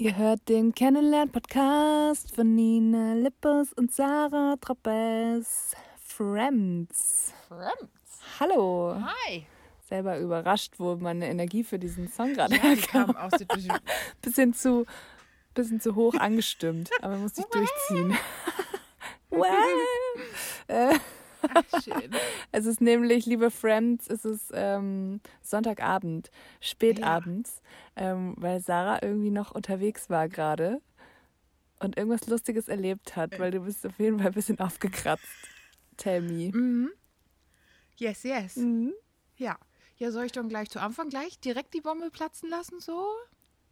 Ihr hört den Kennenlern-Podcast von Nina Lippes und Sarah Troppes. Friends. Friends. Hallo. Hi. Selber überrascht, wo meine Energie für diesen Song gerade Ja, herkam. aus. Bisschen zu, bisschen zu hoch angestimmt, aber musste ich durchziehen. wow. äh, schön. es ist nämlich, liebe Friends, es ist ähm, Sonntagabend, spätabends, ähm, weil Sarah irgendwie noch unterwegs war gerade und irgendwas Lustiges erlebt hat, weil du bist auf jeden Fall ein bisschen aufgekratzt. Tell me. Mhm. Yes, yes. Mhm. Ja. Ja, soll ich dann gleich zu Anfang gleich direkt die Bombe platzen lassen, so?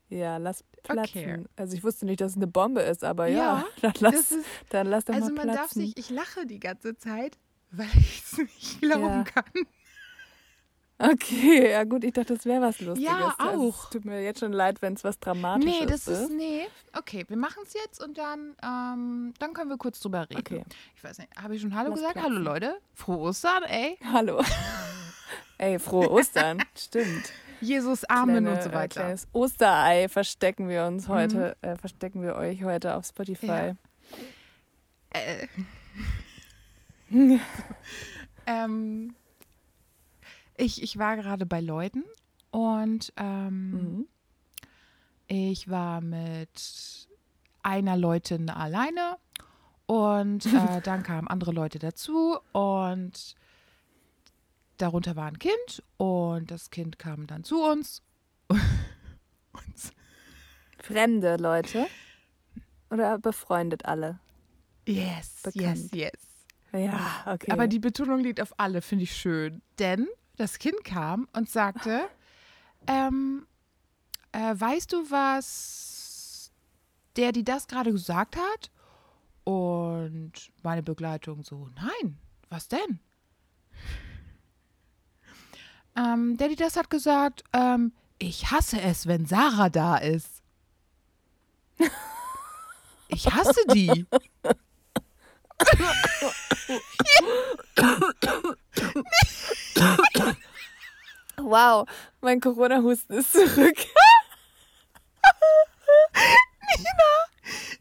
Ja, lass platzen. Okay. Also ich wusste nicht, dass es eine Bombe ist, aber ja, Ja, dann, lass, ist, dann lass doch also mal man platzen. darf sich, ich lache die ganze Zeit, weil ich es nicht glauben Ja. kann. Okay, ja gut, ich dachte, das wäre was Lustiges. Ja, Also, auch. es tut mir jetzt schon leid, wenn es was Dramatisches Nee, das ist, ist. nee. Okay, wir machen es jetzt und dann, ähm, dann können wir kurz drüber reden. Okay. Ich weiß nicht, habe ich schon Hallo Lass gesagt? platzen. Hallo Leute. Frohe Ostern, ey. Hallo. Ey, frohe Ostern. Stimmt. Jesus, Amen Kleine, und so Äh, weiter. kleines Osterei verstecken wir uns heute, äh, verstecken wir euch heute auf Spotify. Ja. Äh. ähm, ich, ich war gerade bei Leuten und ähm, Mhm. ich war mit einer Leutin alleine und äh, dann kamen andere Leute dazu und darunter war ein Kind und das Kind kam dann zu uns. und Fremde Leute oder befreundet alle? yes, Bekannt. yes, yes. Ja, okay. Aber die Betonung liegt auf alle, finde ich schön. Denn das Kind kam und sagte, ähm, äh, weißt du, was der, die das gerade gesagt hat? Und meine Begleitung so, nein, was denn? Ähm, der, die das hat gesagt, ähm, ich hasse es, wenn Sarah da ist. Ich hasse die. Wow, mein Corona-Husten ist zurück.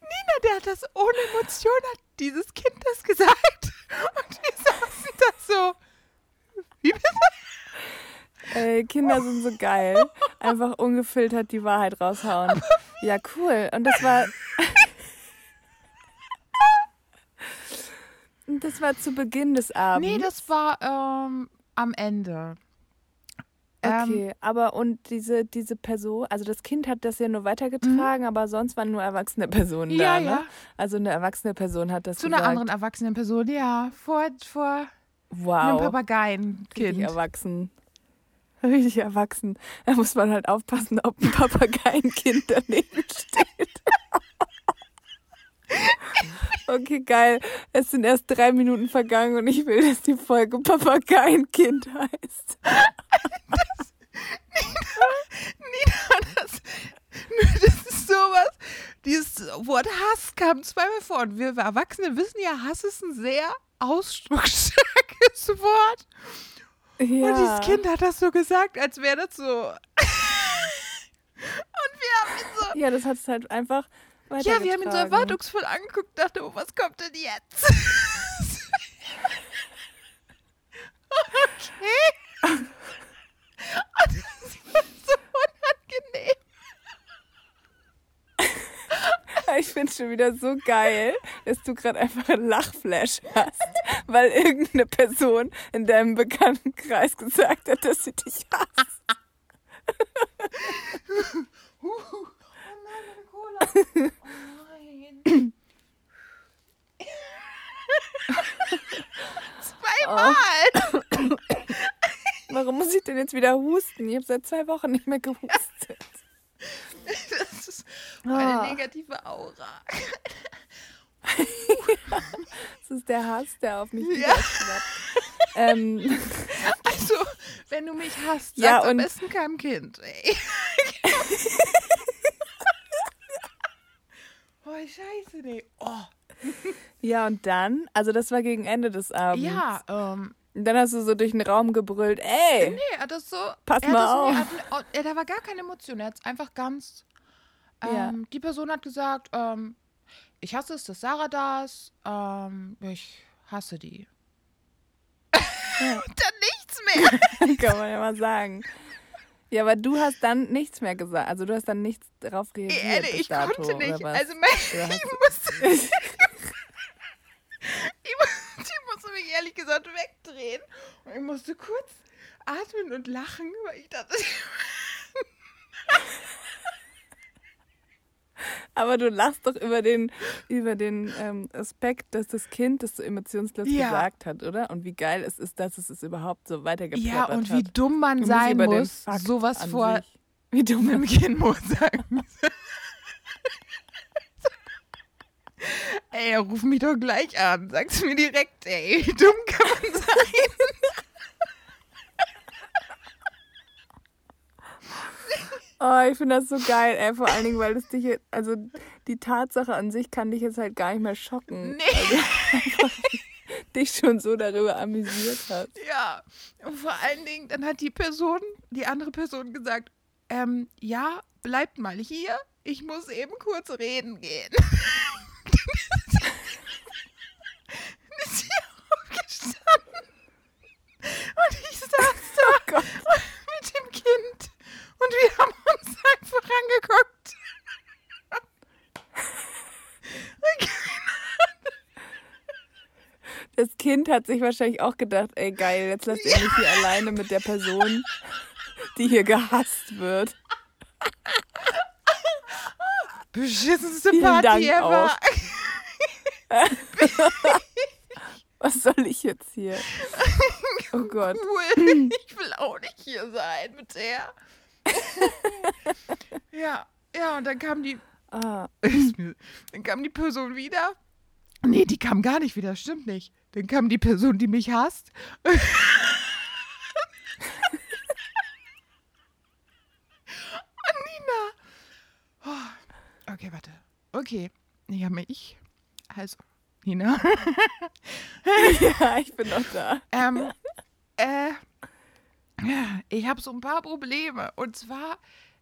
Nina, der hat das ohne Emotion, hat dieses Kind das gesagt. Und wir saßen da so. Wie bitte? Ey, Kinder sind so geil. Einfach ungefiltert die Wahrheit raushauen. Ja, cool. Und das war. das war zu Beginn des Abends. Nee, das war ähm, am Ende. Ähm, Okay, aber und diese, diese Person, also das Kind hat das ja nur weitergetragen, aber sonst waren nur erwachsene Personen Mhm. Ja, da, ne? ja. Also eine erwachsene Person hat das Zu gesagt. einer anderen erwachsenen Person, ja. Vor, vor einem Wow, richtig Papageienkind. erwachsen. Richtig erwachsen. Da muss man halt aufpassen, ob ein Papageienkind daneben steht. Okay, geil. Es sind erst drei Minuten vergangen und ich will, dass die Folge Papageienkind heißt. Nina, das, das ist sowas. Dieses Wort Hass kam zweimal vor. Und wir Erwachsene wissen ja, Hass ist ein sehr ausdrucksstarkes Wort. Ja. Und dieses Kind hat das so gesagt, als wäre das so. Und wir haben so. Ja, das hat es halt einfach Ja, wir haben ihn so erwartungsvoll angeguckt und dachte, oh, was kommt denn jetzt? okay. Und das war so unangenehm. Ich finde schon wieder so geil, dass du gerade einfach einen Lachflash hast, weil irgendeine Person in deinem Bekanntenkreis gesagt hat, dass sie dich hasst. Oh nein, meine Cola. Oh nein. Zweimal. Warum muss ich denn jetzt wieder husten? Ich habe seit zwei Wochen nicht mehr gehustet. Das ist meine Ah. negative Aura. Das ist der Hass, der auf mich Ja. ähm, Also, wenn du mich hast, Ja, sag am und- besten keinem Kind. Oh, scheiße, nee. Oh. ja, und dann, also das war gegen Ende des Abends. Ja, ähm, Und dann hast du so durch den Raum gebrüllt, ey, nee, er hat das so. Pass mal das, auf. Er hat, oh, er, da war gar keine Emotion. Er hat einfach ganz Ja. Ähm, Die Person hat gesagt, ähm, ich hasse es, dass Sarah da ist. Ähm, ich hasse die. Ja. Dann nichts mehr. Kann man ja mal sagen. Ja, aber du hast dann nichts mehr gesagt. Also du hast dann nichts darauf reagiert. Bis ich dato, konnte nicht. Also mein, ich, musste, ich, mu- ich musste mich ehrlich gesagt wegdrehen. Und ich musste kurz atmen und lachen, weil ich dachte, Aber du lachst doch über den, über den ähm, Aspekt, dass das Kind das so emotionslos Ja. gesagt hat, oder? Und wie geil es ist, dass es es überhaupt so ja, weitergeplappert und hat. wie dumm man Und sein muss, sowas vor sich. Wie dumm einem Kind muss sagen. Ey, ruf mich doch gleich an. Sag's mir direkt, ey. Wie dumm kann man sein? Oh, ich finde das so geil, ey. Vor allen Dingen, weil es dich, also die Tatsache an sich kann dich jetzt halt gar nicht mehr schocken. Nee. Also einfach dich schon so darüber amüsiert hat. Ja, und vor allen Dingen, dann hat die Person, die andere Person gesagt, ähm, ja, bleibt mal hier, ich muss eben kurz reden gehen. Dann ist sie aufgestanden und ich saß da Gott. mit dem Kind und wir haben uns einfach angeguckt. Das Kind hat sich wahrscheinlich auch gedacht, ey geil, jetzt lasst ihr mich hier alleine mit der Person, die hier gehasst wird. Beschissenste Vielen Party Dank ever. Was soll ich jetzt hier? Oh Gott. Cool. Ich will auch nicht hier sein mit der. ja, ja, und dann kam die, Ah, dann kam die Person wieder. Nee, die kam gar nicht wieder, stimmt nicht. Dann kam die Person, die mich hasst. Nina. Oh, okay, warte. Okay, ja, mich. Also, Nina. ja, ich bin noch da. Ähm, äh, ich habe so ein paar Probleme. Und zwar,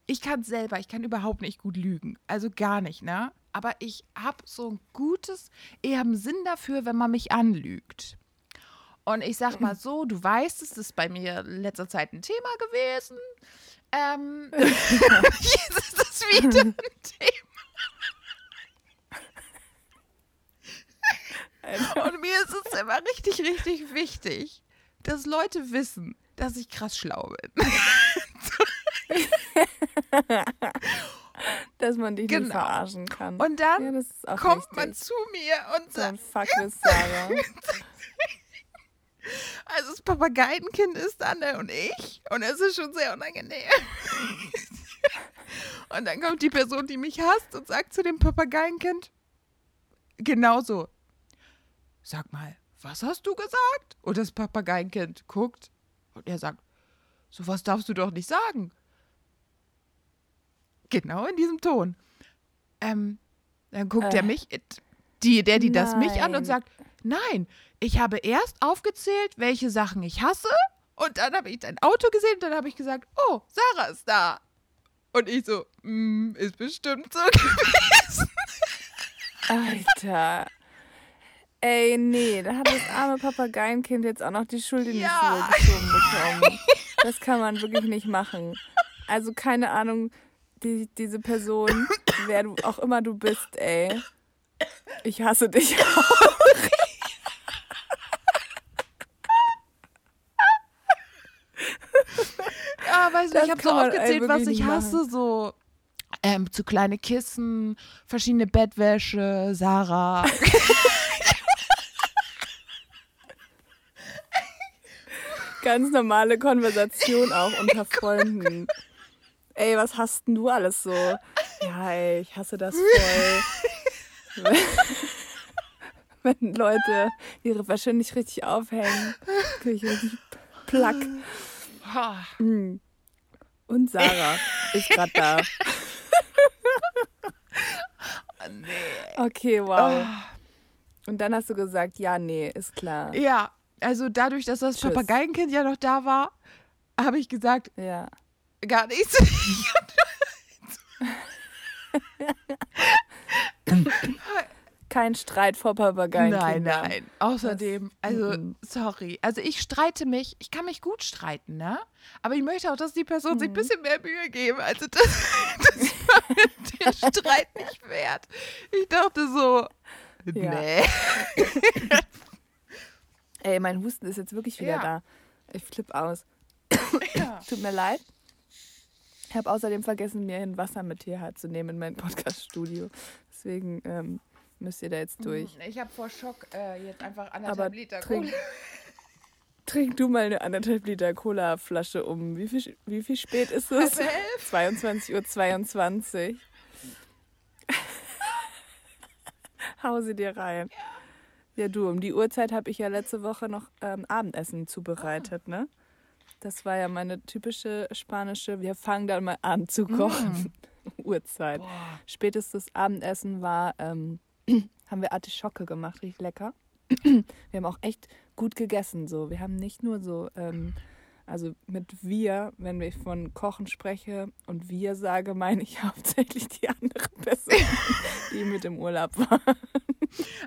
ich kann selber, ich kann überhaupt nicht gut lügen. Also gar nicht, ne? Aber ich habe so ein gutes, eher einen Sinn dafür, wenn man mich anlügt. Und ich sag mal so, du weißt es, ist bei mir in letzter Zeit ein Thema gewesen. Ähm, jetzt ist es wieder ein Thema. Und mir ist es immer richtig, richtig wichtig, dass Leute wissen, dass ich krass schlau bin. Dass man dich nicht Genau. verarschen kann. Und dann ja, kommt richtig. man zu mir und so sagt, Fuck with Sarah. also das Papageienkind ist Anne und ich. Und es ist schon sehr unangenehm. und dann kommt die Person, die mich hasst und sagt zu dem Papageienkind, genauso, sag mal, was hast du gesagt? Und das Papageienkind guckt und er sagt, sowas darfst du doch nicht sagen. Genau in diesem Ton. Ähm, dann guckt Äh. er mich, die, der, die das mich an und Nein. sagt, nein, ich habe erst aufgezählt, welche Sachen ich hasse und dann habe ich dein Auto gesehen und dann habe ich gesagt, oh, Sarah ist da. Und ich so, mm, ist bestimmt so gewesen. Alter. Ey, nee, da hat das arme Papageienkind jetzt auch noch die Schuld in die Ja. Schuhe geschoben bekommen. Das kann man wirklich nicht machen. Also keine Ahnung, die, diese Person, wer du auch immer du bist, ey. Ich hasse dich auch. Ja, weißt du, Das ich habe so aufgezählt, was ich hasse, so ähm, zu kleine Kissen, verschiedene Bettwäsche, Sarah. Ganz normale Konversation auch unter Freunden. Ey, was hast denn du alles so? Ja, ey, ich hasse das voll. Wenn Leute ihre Wäsche nicht richtig aufhängen, kriege ich richtig Plack. Mm. Und Sarah ist gerade da. Okay, wow. Und dann hast du gesagt, ja, nee, ist klar. Ja, also dadurch, dass das Tschüss. Papageienkind ja noch da war, habe ich gesagt, Ja. Gar nichts. Kein Streit vor Papageien. Nein, nein. Außerdem, also, mhm. sorry. Also, ich streite mich, ich kann mich gut streiten, ne? Aber ich möchte auch, dass die Person sich ein Mhm. bisschen mehr Mühe geben. Also, das, das war der Streit nicht wert. Ich dachte so, Ja. nee. Ey, mein Husten ist jetzt wirklich wieder Ja. da. Ich flipp aus. Ja. Tut mir leid. Ich habe außerdem vergessen, mir ein Wasser mit hierher zu nehmen in mein Podcast-Studio. Deswegen ähm, müsst ihr da jetzt durch. Ich habe vor Schock äh, jetzt einfach Aber anderthalb Liter trink, Cola. trink du mal eine anderthalb Liter Cola-Flasche um. Wie viel, wie viel spät ist es? Halb elf? 22.22 Uhr. 22. Hau sie dir rein. Ja, du, um die Uhrzeit habe ich ja letzte Woche noch ähm, Abendessen zubereitet, ne? Das war ja meine typische spanische, wir fangen dann mal an zu kochen. Uhrzeit. Boah. Spätestes Abendessen war, ähm, haben wir Artischocke gemacht, richtig lecker. wir haben auch echt gut gegessen. So. Wir haben nicht nur so, ähm, also mit wir, wenn ich von Kochen spreche und wir sage, meine ich hauptsächlich die andere Person, die mit im Urlaub war.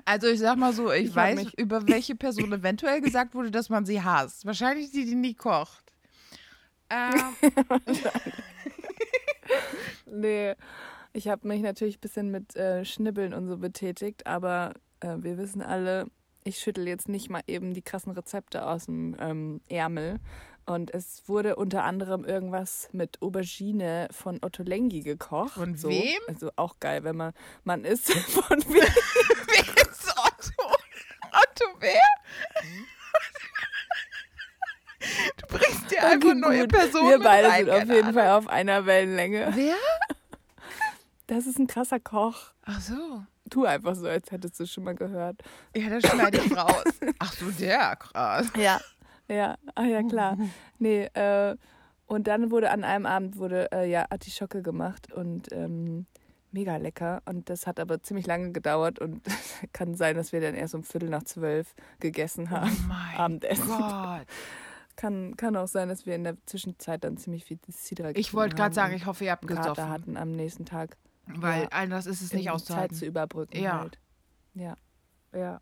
Also ich sag mal so, ich, Ich weiß, über welche Person eventuell gesagt wurde, dass man sie hasst. Wahrscheinlich die, die nie kocht. Ähm, Nee, ich habe mich natürlich ein bisschen mit äh, Schnibbeln und so betätigt, aber äh, wir wissen alle, ich schüttel jetzt nicht mal eben die krassen Rezepte aus dem ähm, Ärmel. Und es wurde unter anderem irgendwas mit Aubergine von Ottolenghi gekocht. Von so. wem? Also auch geil, wenn man, man ist von wem. wer ist Otto? Otto wer? Du bringst dir einfach Okay, neue gut. Personen Wir beide sind auf jeden Ahnung. Fall auf einer Wellenlänge. Wer? Das ist ein krasser Koch. Ach so. Tu einfach so, als hättest du schon mal gehört. Ja, das schneide ich raus. Ach so, der, krass. Ja. Ja, ach ja, klar. Nee, äh, und dann wurde an einem Abend wurde äh, ja Artischocke gemacht und ähm, mega lecker. Und das hat aber ziemlich lange gedauert und kann sein, dass wir dann erst um Viertel nach zwölf gegessen Oh haben. mein Abendessen. Gott. Kann, kann auch sein, dass wir in der Zwischenzeit dann ziemlich viel Cidra Ich wollte gerade sagen, ich hoffe, ihr habt gesoffen. hatten am nächsten Tag. Weil Ja. anders ist es nicht um Zeit auszuhalten. zu überbrücken Ja. halt. Ja. Ja.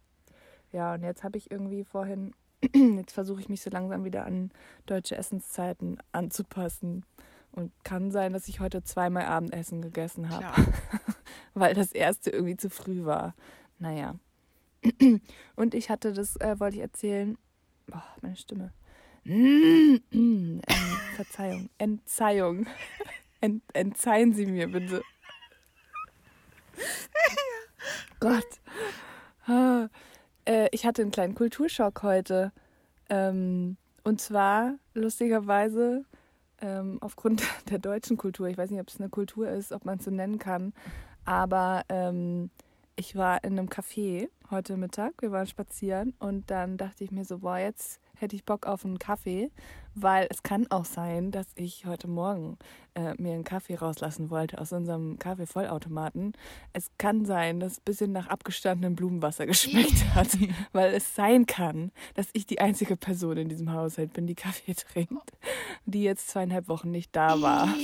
Ja, und jetzt habe ich irgendwie vorhin, jetzt versuche ich mich so langsam wieder an deutsche Essenszeiten anzupassen. Und kann sein, dass ich heute zweimal Abendessen gegessen habe, weil das erste irgendwie zu früh war. Naja. Und ich hatte, das äh, wollte ich erzählen. Boah, meine Stimme. Ähm, Verzeihung. Entzeihung. Ent, entzeihen Sie mir bitte. Gott. Äh, ich hatte einen kleinen Kulturschock heute. Ähm, und zwar, lustigerweise, ähm, aufgrund der deutschen Kultur, ich weiß nicht, ob es eine Kultur ist, ob man es so nennen kann, aber ähm, ich war in einem Café heute Mittag, wir waren spazieren und dann dachte ich mir so, boah, jetzt hätte ich Bock auf einen Kaffee, weil es kann auch sein, dass ich heute Morgen äh, mir einen Kaffee rauslassen wollte aus unserem Kaffeevollautomaten. Es kann sein, dass es ein bisschen nach abgestandenem Blumenwasser geschmeckt hat, weil es sein kann, dass ich die einzige Person in diesem Haushalt bin, die Kaffee trinkt, die jetzt zweieinhalb Wochen nicht da war.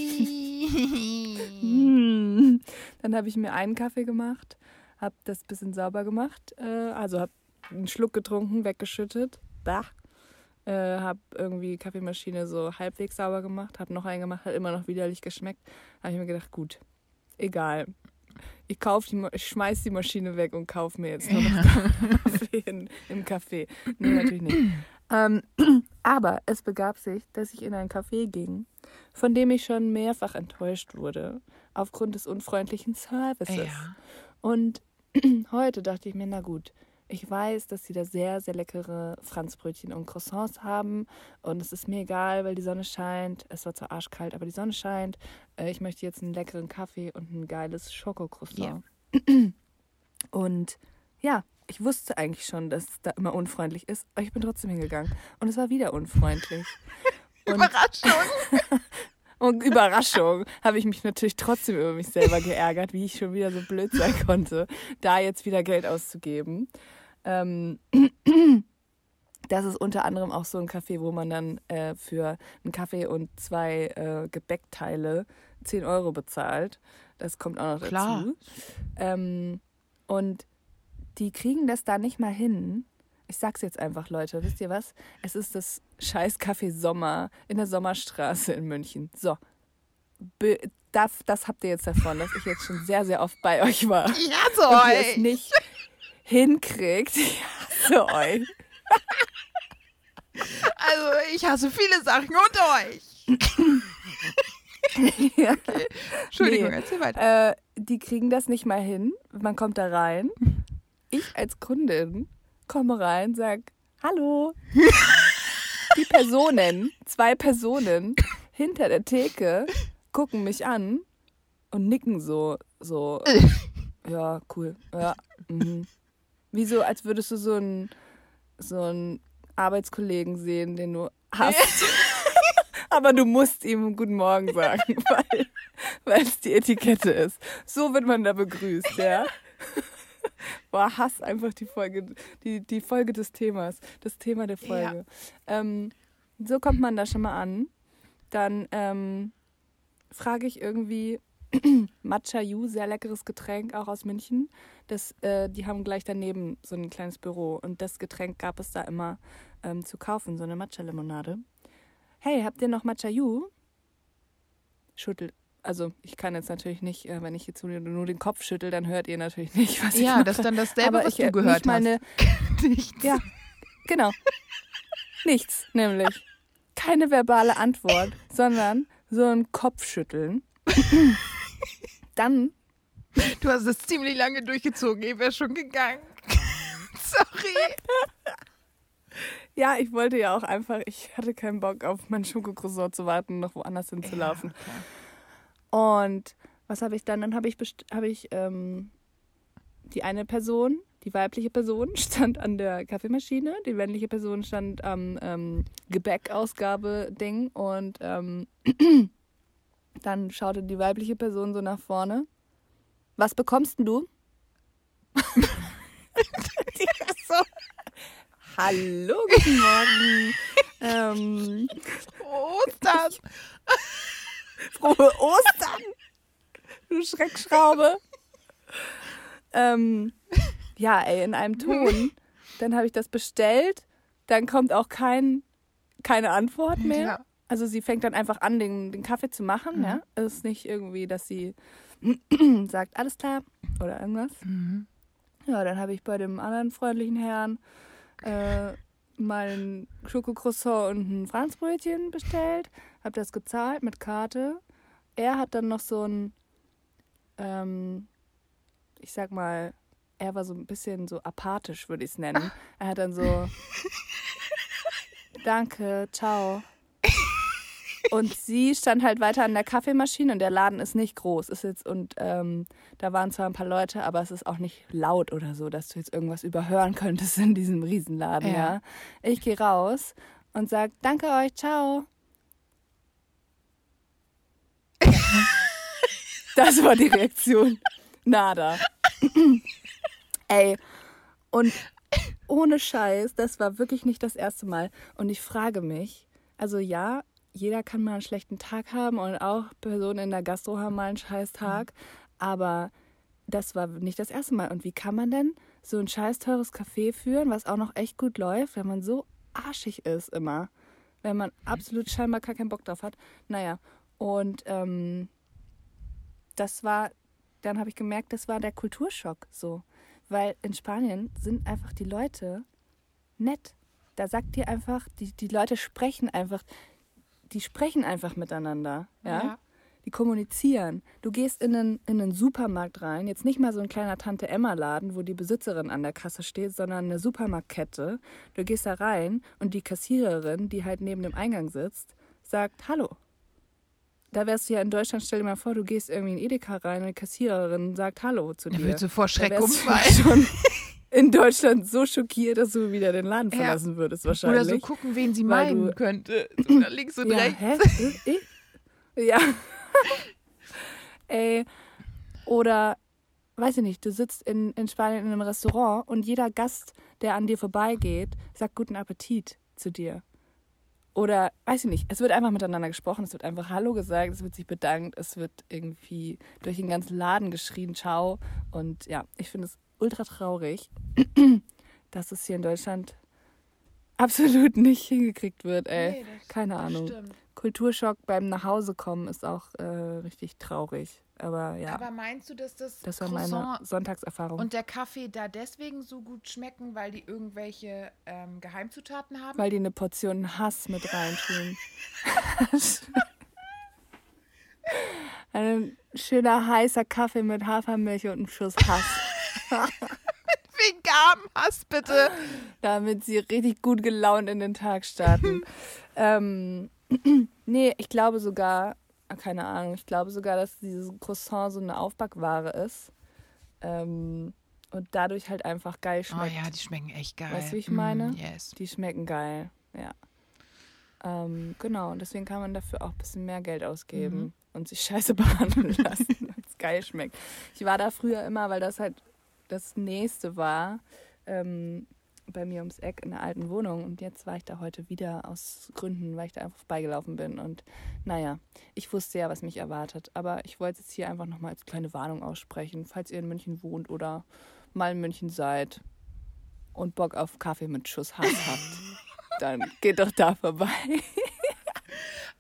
Hm. Dann habe ich mir einen Kaffee gemacht, habe das bisschen sauber gemacht, äh, also habe einen Schluck getrunken, weggeschüttet, bah. Äh, habe irgendwie Kaffeemaschine so halbwegs sauber gemacht, habe noch einen gemacht, hat immer noch widerlich geschmeckt. Habe ich mir gedacht, gut, egal. Ich kauf die, ich schmeiß die Maschine weg und kaufe mir jetzt noch Kaffee in, im Café. Nee, natürlich nicht. Ähm, aber es begab sich, dass ich in ein Café ging, von dem ich schon mehrfach enttäuscht wurde, aufgrund des unfreundlichen Services. Ja. Und heute dachte ich mir, na gut, ich weiß, dass sie da sehr, sehr leckere Franzbrötchen und Croissants haben. Und es ist mir egal, weil die Sonne scheint. Es war zwar arschkalt, aber die Sonne scheint. Äh, Ich möchte jetzt einen leckeren Kaffee und ein geiles Schokocroissant. Und ja, ich wusste eigentlich schon, dass es da immer unfreundlich ist, aber ich bin trotzdem hingegangen. Und es war wieder unfreundlich. Und Überraschung. und Überraschung habe ich mich natürlich trotzdem über mich selber geärgert, wie ich schon wieder so blöd sein konnte, da jetzt wieder Geld auszugeben. Ähm, das ist unter anderem auch so ein Café, wo man dann äh, für einen Kaffee und zwei äh, Gebäckteile 10 Euro bezahlt. Das kommt auch noch Klar. dazu. Ähm, und die kriegen das da nicht mal hin. Ich sag's jetzt einfach, Leute. Wisst ihr was? Es ist das scheiß Café Sommer in der Sommerstraße in München. So. Be das, das habt ihr jetzt davon, dass ich jetzt schon sehr, sehr oft bei euch war. Ich hasse Und ihr es nicht hinkriegt. Ich hasse euch. Also, ich hasse viele Sachen und euch. Ja. Entschuldigung, Nee. erzähl weiter. Äh, die kriegen das nicht mal hin. Man kommt da rein. Ich als Kundin komme rein, sag Hallo. Die Personen, zwei Personen hinter der Theke gucken mich an und nicken so, so. Ja, cool. Ja. Mhm. Wie so, als würdest du so einen so einen Arbeitskollegen sehen, den du hast. Aber du musst ihm Guten Morgen sagen, weil weil es die Etikette ist. So wird man da begrüßt, ja. Boah, Hass einfach die Folge, die, die Folge des Themas, das Thema der Folge. Ähm, so kommt man da schon mal an. Dann ähm, frage ich irgendwie Matcha Yu, sehr leckeres Getränk, auch aus München. Das, äh, die haben gleich daneben so ein kleines Büro und das Getränk gab es da immer ähm, zu kaufen, so eine Matcha-Limonade. Hey, habt ihr noch Matcha Yu? Schüttelt. Also ich kann jetzt natürlich nicht, äh, wenn ich jetzt nur, nur den Kopf schüttel, dann hört ihr natürlich nicht, was ich Ja, das ist dann dasselbe, Aber was ich, du gehört nicht mal eine, hast. Nichts. ja, genau. Nichts, nämlich. Keine verbale Antwort, sondern so ein Kopfschütteln. Dann, Du hast es ziemlich lange durchgezogen. Ich wäre schon gegangen. Sorry. ja, ich wollte ja auch einfach, ich hatte keinen Bock auf mein Schokocroissant zu warten, noch woanders hinzulaufen. Und was habe ich dann? Dann habe ich, habe ich ähm, die eine Person, die weibliche Person, stand an der Kaffeemaschine, die männliche Person stand am ähm, Gebäckausgabe-Ding und ähm, dann schaute die weibliche Person so nach vorne. Was bekommst denn du? die war so. Hallo, guten Morgen. ähm, Ostern. Frohe Ostern! Du Schreckschraube. ähm, ja, ey, in einem Ton. Dann habe ich das bestellt. Dann kommt auch kein, keine Antwort mehr. Ja. Also sie fängt dann einfach an, den, den Kaffee zu machen. Mhm. Ja? Es ist nicht irgendwie, dass sie sagt, alles klar oder irgendwas. Mhm. Ja, dann habe ich bei dem anderen freundlichen Herrn äh, mal ein Schokocroissant und ein Franzbrötchen bestellt, habe das gezahlt mit Karte. Er hat dann noch so ein, ähm, ich sag mal, er war so ein bisschen so apathisch, würde ich es nennen. Er hat dann so, danke, ciao. Und sie stand halt weiter an der Kaffeemaschine und der Laden ist nicht groß. Ist jetzt, und ähm, da waren zwar ein paar Leute, aber es ist auch nicht laut oder so, dass du jetzt irgendwas überhören könntest in diesem Riesenladen, ja. Ja. Ich gehe raus und sag, danke euch, ciao. Das war die Reaktion. Nada. Ey, und ohne Scheiß, das war wirklich nicht das erste Mal. Und ich frage mich, also ja, jeder kann mal einen schlechten Tag haben und auch Personen in der Gastro haben mal einen scheiß Tag, aber das war nicht das erste Mal. Und wie kann man denn so ein scheiß teures Café führen, was auch noch echt gut läuft, wenn man so arschig ist immer? Wenn man absolut scheinbar gar keinen Bock drauf hat. Naja, und ähm, das war, dann habe ich gemerkt, das war der Kulturschock so. Weil in Spanien sind einfach die Leute nett. Da sagt dir einfach, die, die Leute sprechen einfach, die sprechen einfach miteinander. Ja? Ja. Die kommunizieren. Du gehst in einen, in einen Supermarkt rein, jetzt nicht mal so ein kleiner Tante-Emma-Laden, wo die Besitzerin an der Kasse steht, sondern eine Supermarktkette. Du gehst da rein und die Kassiererin, die halt neben dem Eingang sitzt, sagt Hallo. Da wärst du ja in Deutschland, stell dir mal vor, du gehst irgendwie in Edeka rein und die Kassiererin sagt Hallo zu dir. Da willst du vor Schreck umfallen. in Deutschland so schockiert, dass du wieder den Laden Ja. verlassen würdest Oder wahrscheinlich. so gucken, wen sie meinen du- könnte. So, da links und ja, rechts. hä? Ich? Ja. Ey. Oder, weiß ich nicht, du sitzt in, in Spanien in einem Restaurant und jeder Gast, der an dir vorbeigeht, sagt guten Appetit zu dir. Oder, weiß ich nicht, es wird einfach miteinander gesprochen, es wird einfach Hallo gesagt, es wird sich bedankt, es wird irgendwie durch den ganzen Laden geschrien, ciao. Und ja, ich finde es ultra traurig, dass es hier in Deutschland absolut nicht hingekriegt wird, ey. Nee, Keine Ahnung. stimmt. Kulturschock beim Nachhausekommen ist auch äh, richtig traurig. Aber ja, Aber meinst du, dass das, das war meine Sonntagserfahrung. und der Kaffee da deswegen so gut schmecken, weil die irgendwelche ähm, Geheimzutaten haben? weil die eine Portion Hass mit reintun. Ein schöner heißer Kaffee mit Hafermilch und einem Schuss Hass. Vegan Hass, bitte. damit sie richtig gut gelaunt in den Tag starten. ähm, nee, ich glaube sogar, ah, keine Ahnung, ich glaube sogar, dass dieses Croissant so eine Aufbackware ist. Ähm, und dadurch halt einfach geil Oh schmeckt. ja, die schmecken echt geil. Weißt du, wie ich meine? Mm, yes. Die schmecken geil, ja. Ähm, genau, und deswegen kann man dafür auch ein bisschen mehr Geld ausgeben Mhm. und sich scheiße behandeln lassen, wenn es geil schmeckt. Ich war da früher immer, weil das halt das nächste war, ähm, bei mir ums Eck in der alten Wohnung. Und jetzt war ich da heute wieder aus Gründen, weil ich da einfach vorbeigelaufen bin. Und naja, ich wusste ja, was mich erwartet. Aber ich wollte es jetzt hier einfach nochmal als kleine Warnung aussprechen, falls ihr in München wohnt oder mal in München seid und Bock auf Kaffee mit Schuss Hass habt, dann geht doch da vorbei.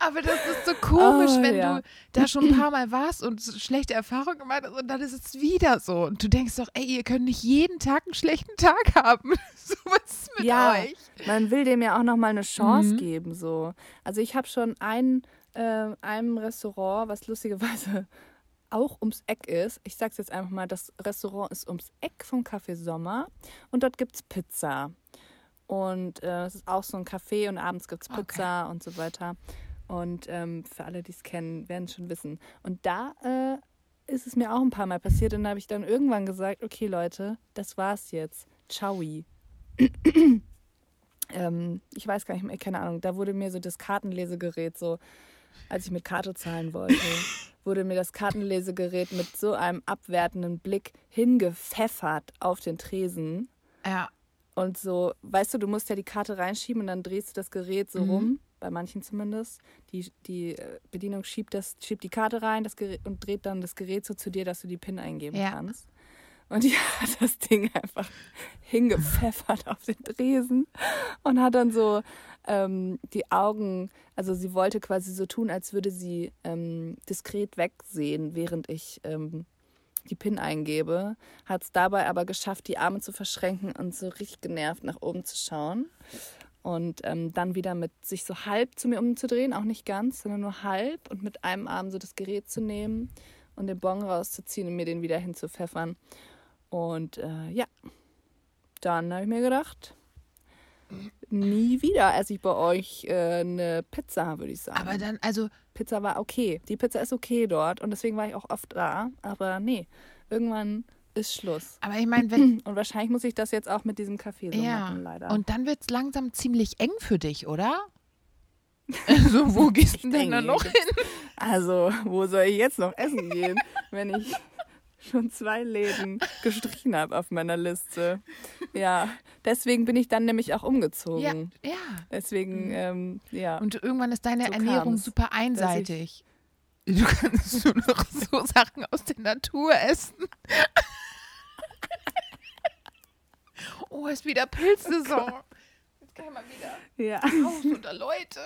Aber das ist so komisch, Oh, wenn ja. du da schon ein paar Mal warst und schlechte Erfahrungen gemacht hast und dann ist es wieder so. Und du denkst doch, ey, ihr könnt nicht jeden Tag einen schlechten Tag haben. so was ist mit Ja. euch? Man will dem ja auch nochmal eine Chance Mhm. geben. So. Also ich habe schon ein, äh, einem Restaurant, was lustigerweise auch ums Eck ist. Ich sag's jetzt einfach mal, das Restaurant ist ums Eck vom Café Sommer und dort gibt's Pizza. Und äh, es ist auch so ein Café und abends gibt's Okay. Pizza und so weiter. Und ähm, für alle, die es kennen, werden es schon wissen. Und da äh, ist es mir auch ein paar Mal passiert und da habe ich dann irgendwann gesagt, okay Leute, das war's jetzt. Ciao. ähm, ich weiß gar nicht mehr, keine Ahnung, da wurde mir so das Kartenlesegerät so, als ich mit Karte zahlen wollte, wurde mir das Kartenlesegerät mit so einem abwertenden Blick hingepfeffert auf den Tresen. Ja. Und so, weißt du, du musst ja die Karte reinschieben und dann drehst du das Gerät so Mhm. rum, bei manchen zumindest. Die, die äh, Bedienung schiebt, das, schiebt die Karte rein das Gerät, und dreht dann das Gerät so zu dir, dass du die PIN eingeben Ja. kannst. Und die hat das Ding einfach hingepfeffert auf den Tresen und hat dann so ähm, die Augen, also sie wollte quasi so tun, als würde sie ähm, diskret wegsehen, während ich ähm, die PIN eingebe, hat es dabei aber geschafft, die Arme zu verschränken und so richtig genervt nach oben zu schauen. Und ähm, dann wieder mit sich so halb zu mir umzudrehen, auch nicht ganz, sondern nur halb und mit einem Arm so das Gerät zu nehmen und den Bon rauszuziehen und mir den wieder hinzupfeffern. Und äh, ja, dann habe ich mir gedacht, nie wieder esse ich bei euch äh, eine Pizza, würde ich sagen. Aber dann, also, Pizza war okay. Die Pizza ist okay dort und deswegen war ich auch oft da. Aber nee, irgendwann ist Schluss. aber ich meine, wenn. Und wahrscheinlich muss ich das jetzt auch mit diesem Kaffee so ja. machen, leider. Und dann wird es langsam ziemlich eng für dich, oder? Also, wo gehst du denn dann noch hin? also, wo soll ich jetzt noch essen gehen, wenn ich schon zwei Läden gestrichen habe auf meiner Liste? Ja, deswegen bin ich dann nämlich auch umgezogen. Ja, ja. Deswegen, ähm, ja. Und irgendwann ist deine So Ernährung kam's, super einseitig. Du kannst nur noch so Sachen aus der Natur essen. Oh, ist wieder Pilzsaison. Jetzt kann ich mal wieder ja. raus unter Leute.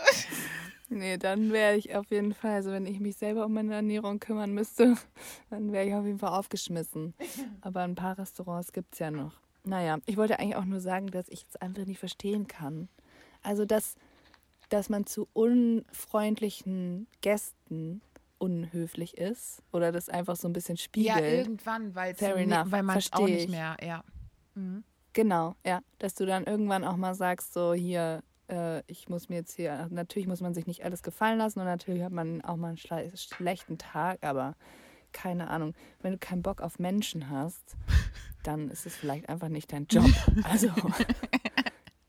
Nee, dann wäre ich auf jeden Fall, also wenn ich mich selber um meine Ernährung kümmern müsste, dann wäre ich auf jeden Fall aufgeschmissen. Aber ein paar Restaurants gibt es ja noch. Naja, ich wollte eigentlich auch nur sagen, dass ich es einfach nicht verstehen kann. Also, dass, dass man zu unfreundlichen Gästen unhöflich ist oder das einfach so ein bisschen spiegelt. Ja, irgendwann, weil weil man es auch nicht ich. mehr, ja. Mhm. Genau, ja. Dass du dann irgendwann auch mal sagst, so hier, äh, ich muss mir jetzt hier, natürlich muss man sich nicht alles gefallen lassen und natürlich hat man auch mal einen schle schlechten Tag, aber keine Ahnung, wenn du keinen Bock auf Menschen hast, dann ist es vielleicht einfach nicht dein Job. Also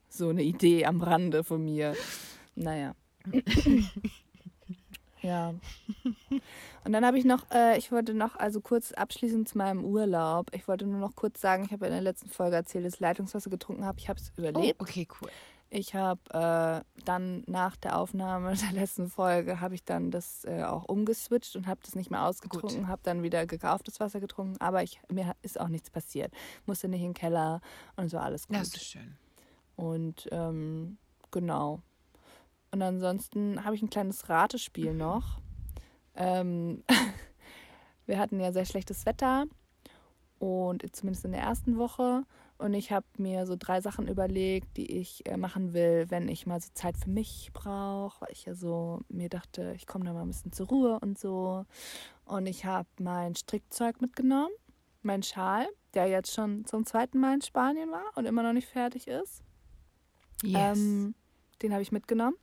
so eine Idee am Rande von mir. Naja. Ja. Und dann habe ich noch, äh, ich wollte noch, also kurz abschließend zu meinem Urlaub, ich wollte nur noch kurz sagen, ich habe in der letzten Folge erzählt, dass ich Leitungswasser getrunken habe. Ich habe es Oh, überlebt. okay, cool. Ich habe äh, dann nach der Aufnahme der letzten Folge habe ich dann das äh, auch umgeswitcht und habe das nicht mehr ausgetrunken, habe dann wieder gekauftes Wasser getrunken, aber ich, mir ist auch nichts passiert. Musste nicht in den Keller und so alles gut. Das ist schön. Und ähm, genau. Und ansonsten habe ich ein kleines Ratespiel noch. Ähm, wir hatten ja sehr schlechtes Wetter und zumindest in der ersten Woche. Und ich habe mir so drei Sachen überlegt, die ich äh, machen will, wenn ich mal so Zeit für mich brauche, weil ich ja so mir dachte, ich komme da mal ein bisschen zur Ruhe und so. Und ich habe mein Strickzeug mitgenommen, mein Schal, der jetzt schon zum zweiten Mal in Spanien war und immer noch nicht fertig ist. Yes. Ähm, den habe ich mitgenommen.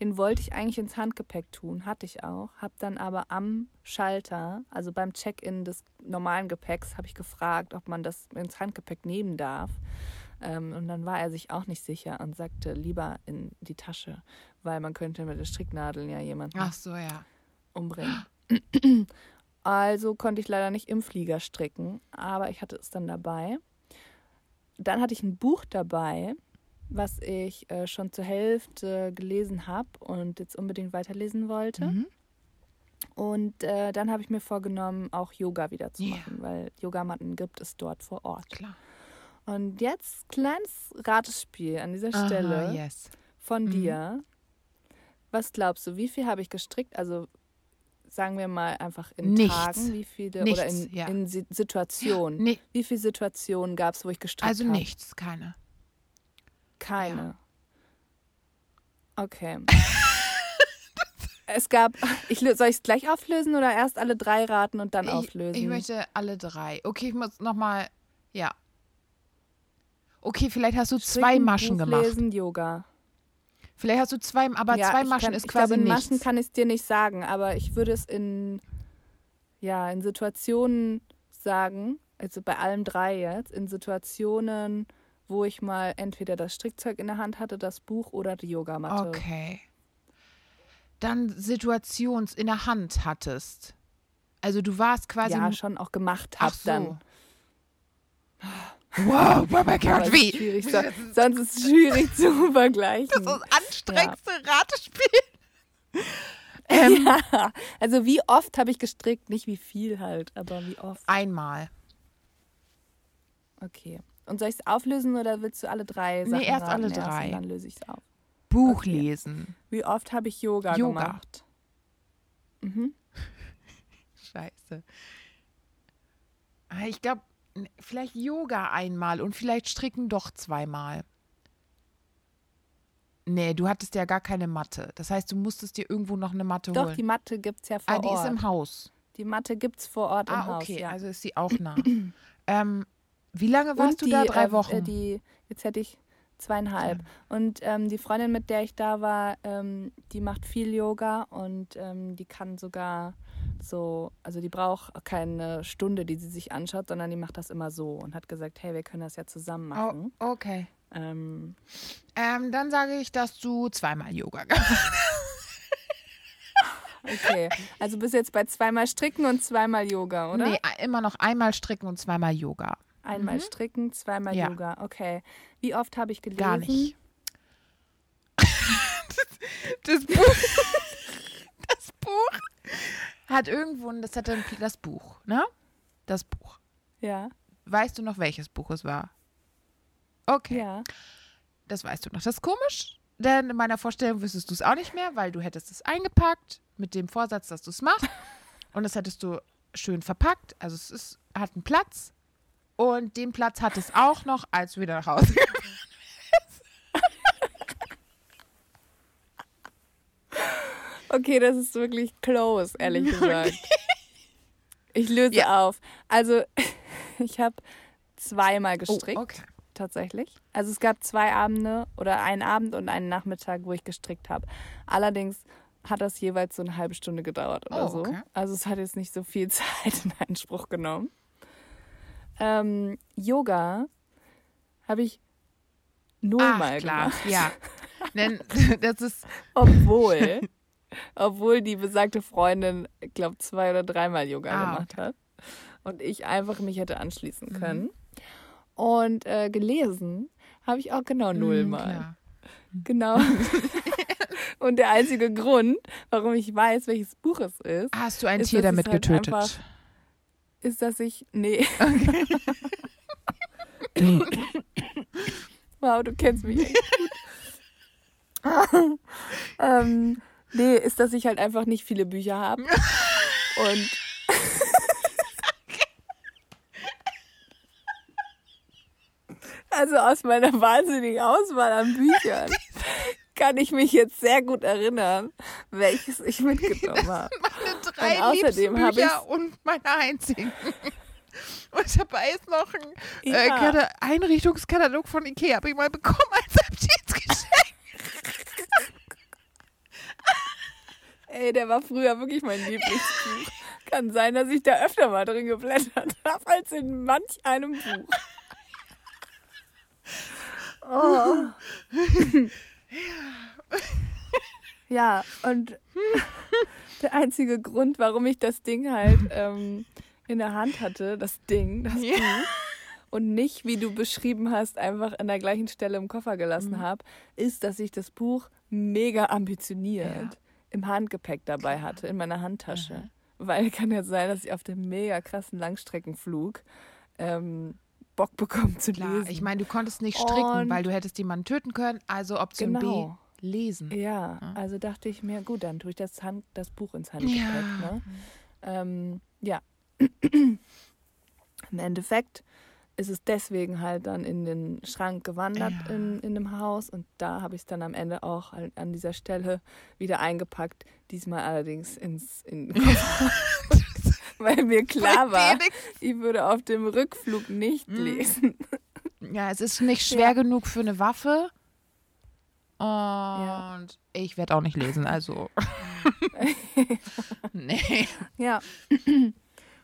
Den wollte ich eigentlich ins Handgepäck tun, hatte ich auch. Habe dann aber am Schalter, also beim Check-in des normalen Gepäcks, habe ich gefragt, ob man das ins Handgepäck nehmen darf. Ähm, und dann war er sich auch nicht sicher und sagte lieber in die Tasche, weil man könnte mit der Stricknadel ja jemanden Ach so, ja. umbringen. Also konnte ich leider nicht im Flieger stricken, aber ich hatte es dann dabei. Dann hatte ich ein Buch dabei, was ich äh, schon zur Hälfte gelesen habe und jetzt unbedingt weiterlesen wollte. Mhm. Und äh, dann habe ich mir vorgenommen, auch Yoga wieder zu Ja. machen, weil Yogamatten gibt es dort vor Ort. Klar. Und jetzt kleines Ratespiel an dieser Stelle Aha, yes. von Mhm. dir. Was glaubst du, wie viel habe ich gestrickt? Also sagen wir mal einfach in Nichts. Tagen, wie viele Nichts, oder in, ja. in Si- Situationen. Nee, Wie viele Situationen gab es, wo ich gestrickt also habe? nichts, keine. Keine. Okay. es gab, ich, soll ich es gleich auflösen oder erst alle drei raten und dann Ich, auflösen? ich möchte alle drei. Okay, ich muss nochmal, ja. Okay, vielleicht hast du zwei Stricken, Maschen Buch gemacht. Lesen, Yoga. Vielleicht hast du zwei, aber ja, zwei ich Maschen kann, ist ich quasi glaube, in nichts. Maschen kann ich es dir nicht sagen, aber ich würde es in, ja, in Situationen sagen, also bei allen drei jetzt, in Situationen, wo ich mal entweder das Strickzeug in der Hand hatte, das Buch oder die Yogamatte. Okay. Dann Situations in der Hand hattest. Also du warst quasi. Ja, schon auch gemacht Ach habe so. dann. Wow, Mama Aber Gott, ist wie? schwierig, so, sonst ist es schwierig zu vergleichen. Das ist das anstrengendste Ratespiel. Ähm, ja, also wie oft habe ich gestrickt? Nicht wie viel halt, aber wie oft. Einmal. Okay. Und soll ich es auflösen oder willst du alle drei Nee, Sachen erst raten alle drei. Und dann löse ich es auf. Buch Okay. lesen. Wie oft habe ich Yoga, Yoga. gemacht? Mhm. Scheiße. Ah, Ich glaube, vielleicht Yoga einmal und vielleicht Stricken doch zweimal. Nee, du hattest ja gar keine Matte. Das heißt, du musstest dir irgendwo noch eine Matte Doch, holen. die Matte gibt es ja vor ah, die Ort. ist im Haus. die Matte gibt es vor Ort im Ah, Haus. okay, Ja. also ist sie auch nah. ähm, wie lange warst du da? die, Drei äh, Wochen? Äh, die, jetzt hätte ich zweieinhalb. Und ähm, die Freundin, mit der ich da war, ähm, die macht viel Yoga und ähm, die kann sogar so, also die braucht keine Stunde, die sie sich anschaut, sondern die macht das immer so und hat gesagt, hey, wir können das ja zusammen machen. oh, okay. Ähm, Ähm, dann sage ich, dass du zweimal Yoga gemacht hast. okay, also bist jetzt bei zweimal Stricken und zweimal Yoga, oder? Nee, immer noch einmal stricken und zweimal Yoga. Einmal Stricken, zweimal Ja. Yoga. Okay. Wie oft habe ich gelesen? Gar nicht. das, Buch, das Buch hat irgendwo, das hat ein, das Buch, ne? Das Buch. Ja. Weißt du noch, welches Buch es war? Okay, Ja. das weißt du noch. Das ist komisch, denn in meiner Vorstellung wüsstest du es auch nicht mehr, weil du hättest es eingepackt mit dem Vorsatz, dass du es machst. Und das hättest du schön verpackt. Also es ist, hat einen Platz. Und den Platz hat es auch noch, als wieder nach Hause Okay, das ist wirklich close, ehrlich gesagt. Ich löse Ja. auf. Also, ich habe zweimal Oh, gestrickt, okay. tatsächlich. Also es gab zwei Abende oder einen Abend und einen Nachmittag, wo ich gestrickt habe. Allerdings hat das jeweils so eine halbe Stunde gedauert oder Oh, so. okay. Also es hat jetzt nicht so viel Zeit in Anspruch genommen. Ähm, Yoga habe ich nullmal Ach, klar, gemacht. ja. Denn das ist, Obwohl, obwohl die besagte Freundin, ich glaube, zwei oder dreimal Yoga Ah, gemacht hat. Und ich einfach mich hätte anschließen Mhm. können. Und äh, gelesen habe ich auch genau mm, nullmal. klar. Genau. Und der einzige Grund, warum ich weiß, welches Buch es ist, Hast du ein Ist, Tier damit halt getötet? Ist, dass ich. Nee. wow, du kennst mich ähm, nee, ist, dass ich halt einfach nicht viele Bücher habe. Und. also aus meiner wahnsinnigen Auswahl an Büchern kann ich mich jetzt sehr gut erinnern, welches ich mitgenommen habe. Meine drei Und außerdem hab Lieblingsbücher und meine einzigen. Und dabei ist noch ein äh, Ja. Kata- Einrichtungskatalog von Ikea, habe ich mal bekommen als Abschiedsgeschenk. Ey, der war früher wirklich mein Lieblingsbuch. Kann sein, dass ich da öfter mal drin geblättert habe, als in manch einem Buch. Oh. Ja, und der einzige Grund, warum ich das Ding halt ähm, in der Hand hatte, das Ding, das Ja. Buch, und nicht, wie du beschrieben hast, einfach an der gleichen Stelle im Koffer gelassen Mhm. habe, ist, dass ich das Buch mega ambitioniert Ja. im Handgepäck dabei hatte, in meiner Handtasche. Mhm. Weil kann ja sein, dass ich auf dem mega krassen Langstreckenflug ähm, Bock bekomme zu Klar, lesen. ich meine, du konntest nicht stricken, Und- weil du hättest jemanden töten können. Also Option Genau. B, lesen. Ja, Ja. also dachte ich mir, gut, dann tue ich das, Hand, das Buch ins Handgepäck. Ja. Ne? Ähm, ja. Im Endeffekt ist es deswegen halt dann in den Schrank gewandert Ja. in, in dem Haus und da habe ich es dann am Ende auch halt an dieser Stelle wieder eingepackt. Diesmal allerdings ins in. Weil mir klar war, ich würde auf dem Rückflug nicht Mhm. lesen. Ja, es ist nicht schwer Ja. genug für eine Waffe. Und ich werde auch nicht lesen, also. nee. Ja.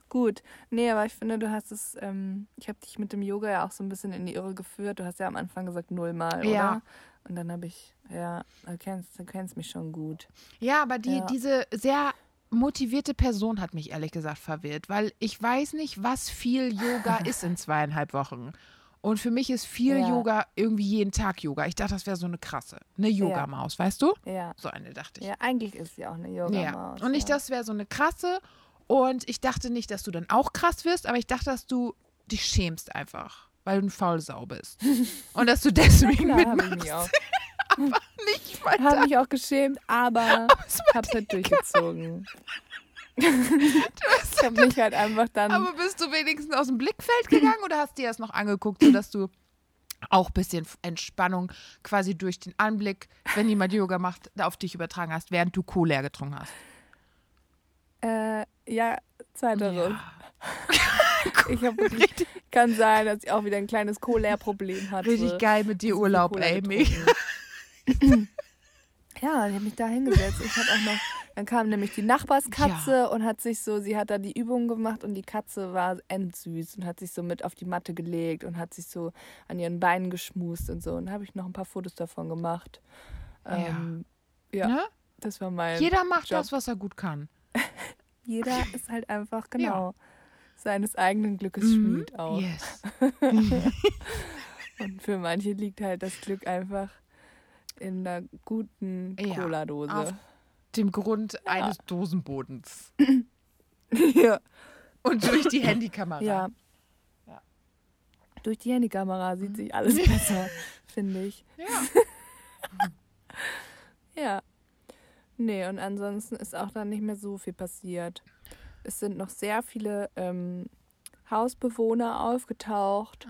Gut. Nee, aber ich finde, du hast es, ähm, ich habe dich mit dem Yoga ja auch so ein bisschen in die Irre geführt. Du hast ja am Anfang gesagt nullmal, Ja. oder? Und dann habe ich, ja, du kennst, du kennst mich schon gut. Ja, aber die, Ja. diese sehr motivierte Person hat mich ehrlich gesagt verwirrt, weil ich weiß nicht, was viel Yoga ist in zweieinhalb Wochen. Und für mich ist viel Ja. Yoga irgendwie jeden Tag Yoga. Ich dachte, das wäre so eine krasse, eine Yogamaus, weißt du? Ja. So eine dachte ich. Ja, eigentlich ist sie auch eine Yoga-Maus. Ja. Und nicht, ja. das wäre so eine krasse. Und ich dachte nicht, dass du dann auch krass wirst, aber ich dachte, dass du dich schämst einfach, weil du ein Faulsau bist. Und dass du deswegen Klar, habe ich mitmachst. mich auch. Nicht mal Habe mich auch geschämt, aber war hab's halt durchgezogen. ich habe mich halt einfach dann. Aber bist du wenigstens aus dem Blickfeld gegangen oder hast du dir das noch angeguckt, sodass du auch ein bisschen Entspannung quasi durch den Anblick, wenn jemand Yoga macht, auf dich übertragen hast, während du leer getrunken hast? Äh, ja, zweiteres. Ja. Ich habe wirklich, kann sein, dass ich auch wieder ein kleines Cola-Problem hatte. Richtig geil mit dir Urlaub, Cola Amy. Ja, ich habe mich da hingesetzt. Ich hatte auch noch, dann kam nämlich die Nachbarskatze und hat sich so, sie hat da die Übung gemacht und die Katze war endsüß und hat sich so mit auf die Matte gelegt und hat sich so an ihren Beinen geschmust und so. Und da habe ich noch ein paar Fotos davon gemacht. Ähm, ja. Ne? das war mein. Jeder macht Job. das, was er gut kann. Jeder ist halt einfach genau seines eigenen Glückes Mhm. Schmied auch. Yes. Und für manche liegt halt das Glück einfach in einer guten Ja, Cola-Dose. auf- Dem Grund eines Dosenbodens. Ja. Und durch die Handykamera. ja. Ja. Durch die Handykamera sieht sich alles besser, finde ich. Ja. Ja. Nee, und ansonsten ist auch dann nicht mehr so viel passiert. Es sind noch sehr viele ähm, Hausbewohner aufgetaucht.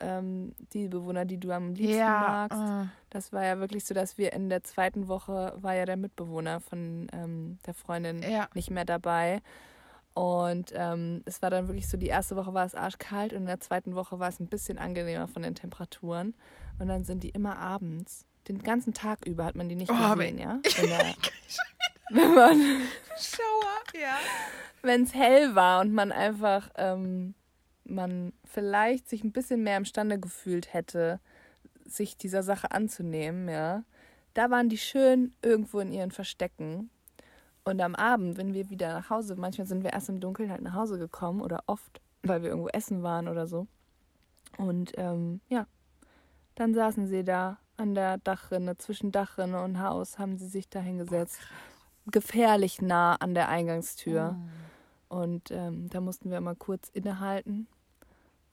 Ähm, die Bewohner, die du am liebsten Ja. magst. äh, Das war ja wirklich so, dass wir in der zweiten Woche war ja der Mitbewohner von ähm, der Freundin Ja. nicht mehr dabei. Und ähm, es war dann wirklich so, die erste Woche war es arschkalt und in der zweiten Woche war es ein bisschen angenehmer von den Temperaturen. Und dann sind die immer abends. Den ganzen Tag über hat man die nicht Oh, gesehen, ja? Wenn, der, wenn man Schauer, ja. wenn es hell war und man einfach, ähm, man vielleicht sich ein bisschen mehr imstande gefühlt hätte, sich dieser Sache anzunehmen, ja, da waren die schön irgendwo in ihren Verstecken. Und am Abend, wenn wir wieder nach Hause, manchmal sind wir erst im Dunkeln halt nach Hause gekommen oder oft, weil wir irgendwo essen waren oder so. Und ähm, ja, dann saßen sie da an der Dachrinne, zwischen Dachrinne und Haus, haben sie sich da hingesetzt. Gefährlich nah an der Eingangstür. Und ähm, da mussten wir immer kurz innehalten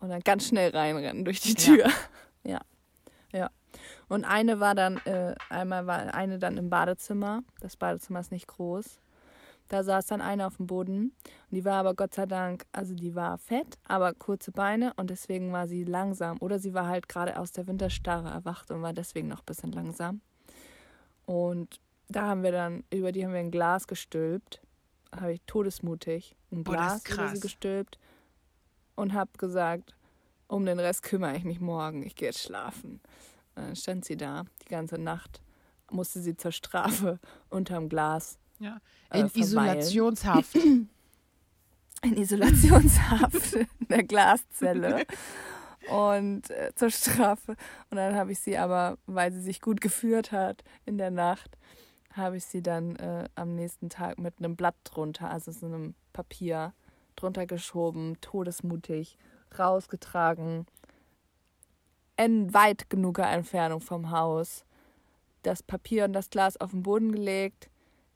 und dann ganz schnell reinrennen durch die Tür. Ja. Ja. ja. Und eine war dann, äh, einmal war eine dann im Badezimmer. Das Badezimmer ist nicht groß. Da saß dann eine auf dem Boden. Und die war aber Gott sei Dank, also die war fett, aber kurze Beine und deswegen war sie langsam. Oder sie war halt gerade aus der Winterstarre erwacht und war deswegen noch ein bisschen langsam. Und da haben wir dann, über die haben wir ein Glas gestülpt. Habe ich todesmutig ein Glas Boah, über sie gestülpt und habe gesagt, um den Rest kümmere ich mich morgen. Ich gehe jetzt schlafen. dann stand sie da die ganze Nacht, musste sie zur Strafe unterm Glas ja. Äh, in äh, Isolationshaft. In Isolationshaft in der Glaszelle. Und äh, zur Strafe. Und dann habe ich sie aber, weil sie sich gut geführt hat in der Nacht, habe ich sie dann äh, am nächsten Tag mit einem Blatt drunter, also so einem Papier, drunter geschoben, todesmutig, rausgetragen, in weit genuger Entfernung vom Haus, das Papier und das Glas auf den Boden gelegt,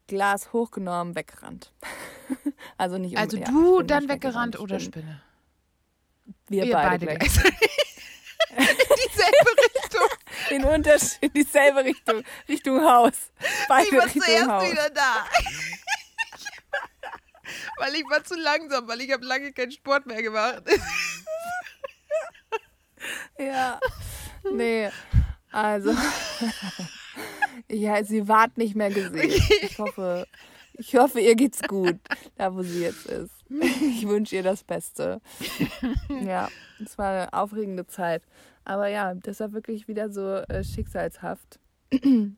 Glas hochgenommen, weggerannt. also nicht um, Also ja, du dann weggerannt, oder Spinne? Wir, Wir beide, beide gleich. in dieselbe Richtung. In, Unterschied, in dieselbe Richtung. Richtung Haus. Beide ich war Richtung zuerst Haus. wieder da. Weil ich war zu langsam, weil ich habe lange keinen Sport mehr gemacht. ja. Nee. Also. Ja, sie ward nicht mehr gesehen. Ich hoffe, ich hoffe, ihr geht's gut, da wo sie jetzt ist. Ich wünsche ihr das Beste. Ja, es war eine aufregende Zeit. Aber ja, das war wirklich wieder so äh, schicksalshaft.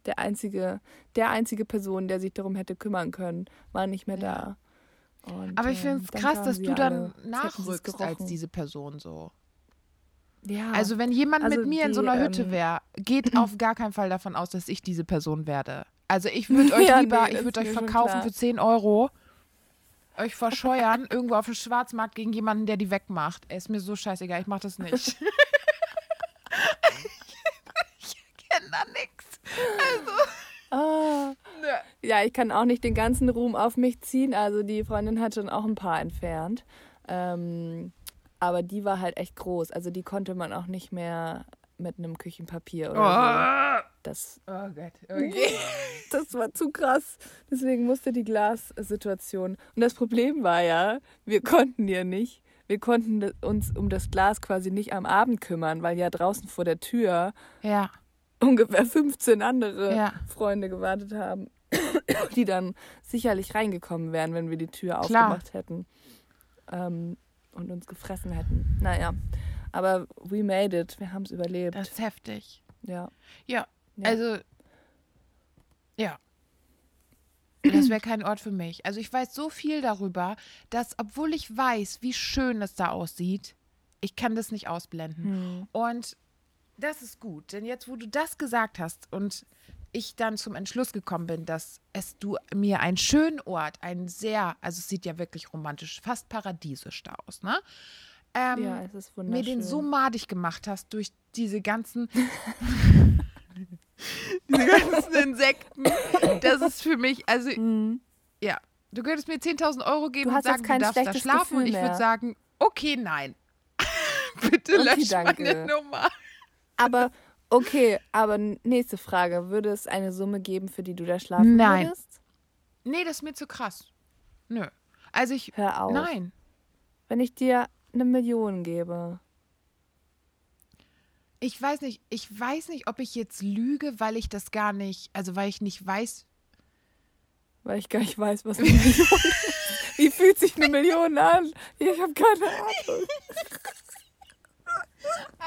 Der einzige, der einzige Person, der sich darum hätte kümmern können, war nicht mehr da. Und, Aber ich finde es ähm, krass, dass du dann nachrückst als diese Person so. Ja. Also wenn jemand also mit mir die, in so einer Hütte ähm, wäre, geht auf gar keinen Fall davon aus, dass ich diese Person werde. Also ich würde euch ja, lieber, nee, ich würde euch verkaufen für 10 Euro, euch verscheuern, irgendwo auf dem Schwarzmarkt gegen jemanden, der die wegmacht. Ey, ist mir so scheißegal, ich mach das nicht. ich kenne da nichts. Also. Ah. Ja, ich kann auch nicht den ganzen Ruhm auf mich ziehen. Also die Freundin hat schon auch ein paar entfernt. Ähm, aber die war halt echt groß. Also die konnte man auch nicht mehr mit einem Küchenpapier oder oh. so. Das, oh Gott, okay. das war zu krass. Deswegen musste die Glassituation. Und das Problem war ja, wir konnten ja nicht, wir konnten uns um das Glas quasi nicht am Abend kümmern, weil ja draußen vor der Tür ja. ungefähr 15 andere ja. Freunde gewartet haben, die dann sicherlich reingekommen wären, wenn wir die Tür Klar. aufgemacht hätten. Ähm, und uns gefressen hätten. Naja, aber we made it. Wir haben es überlebt. Das ist heftig. Ja. Ja, ja. also, ja. Das wäre kein Ort für mich. Also ich weiß so viel darüber, dass, obwohl ich weiß, wie schön es da aussieht, ich kann das nicht ausblenden. Hm. Und das ist gut, denn jetzt, wo du das gesagt hast und ich dann zum Entschluss gekommen bin, dass es du mir einen schönen Ort, einen sehr, also es sieht ja wirklich romantisch, fast paradiesisch da aus, ne? Ähm, ja, es ist wunderschön. Mir den so madig gemacht hast durch diese ganzen, diese ganzen Insekten. Das ist für mich, also, mhm. ja, du könntest mir 10.000 Euro geben und sagen, du darfst da schlafen Gefühl und ich würde sagen, okay, nein. Bitte okay, lösch danke. meine Nummer. Aber Okay, aber nächste Frage. Würde es eine Summe geben, für die du da schlafen nein. würdest? Nee, das ist mir zu krass. Nö. Also ich. Hör auf. Nein. Wenn ich dir eine Million gebe. Ich weiß nicht, ich weiß nicht, ob ich jetzt lüge, weil ich das gar nicht, also weil ich nicht weiß. Weil ich gar nicht weiß, was eine Million ist. Wie fühlt sich eine Million an? Ich habe keine Ahnung.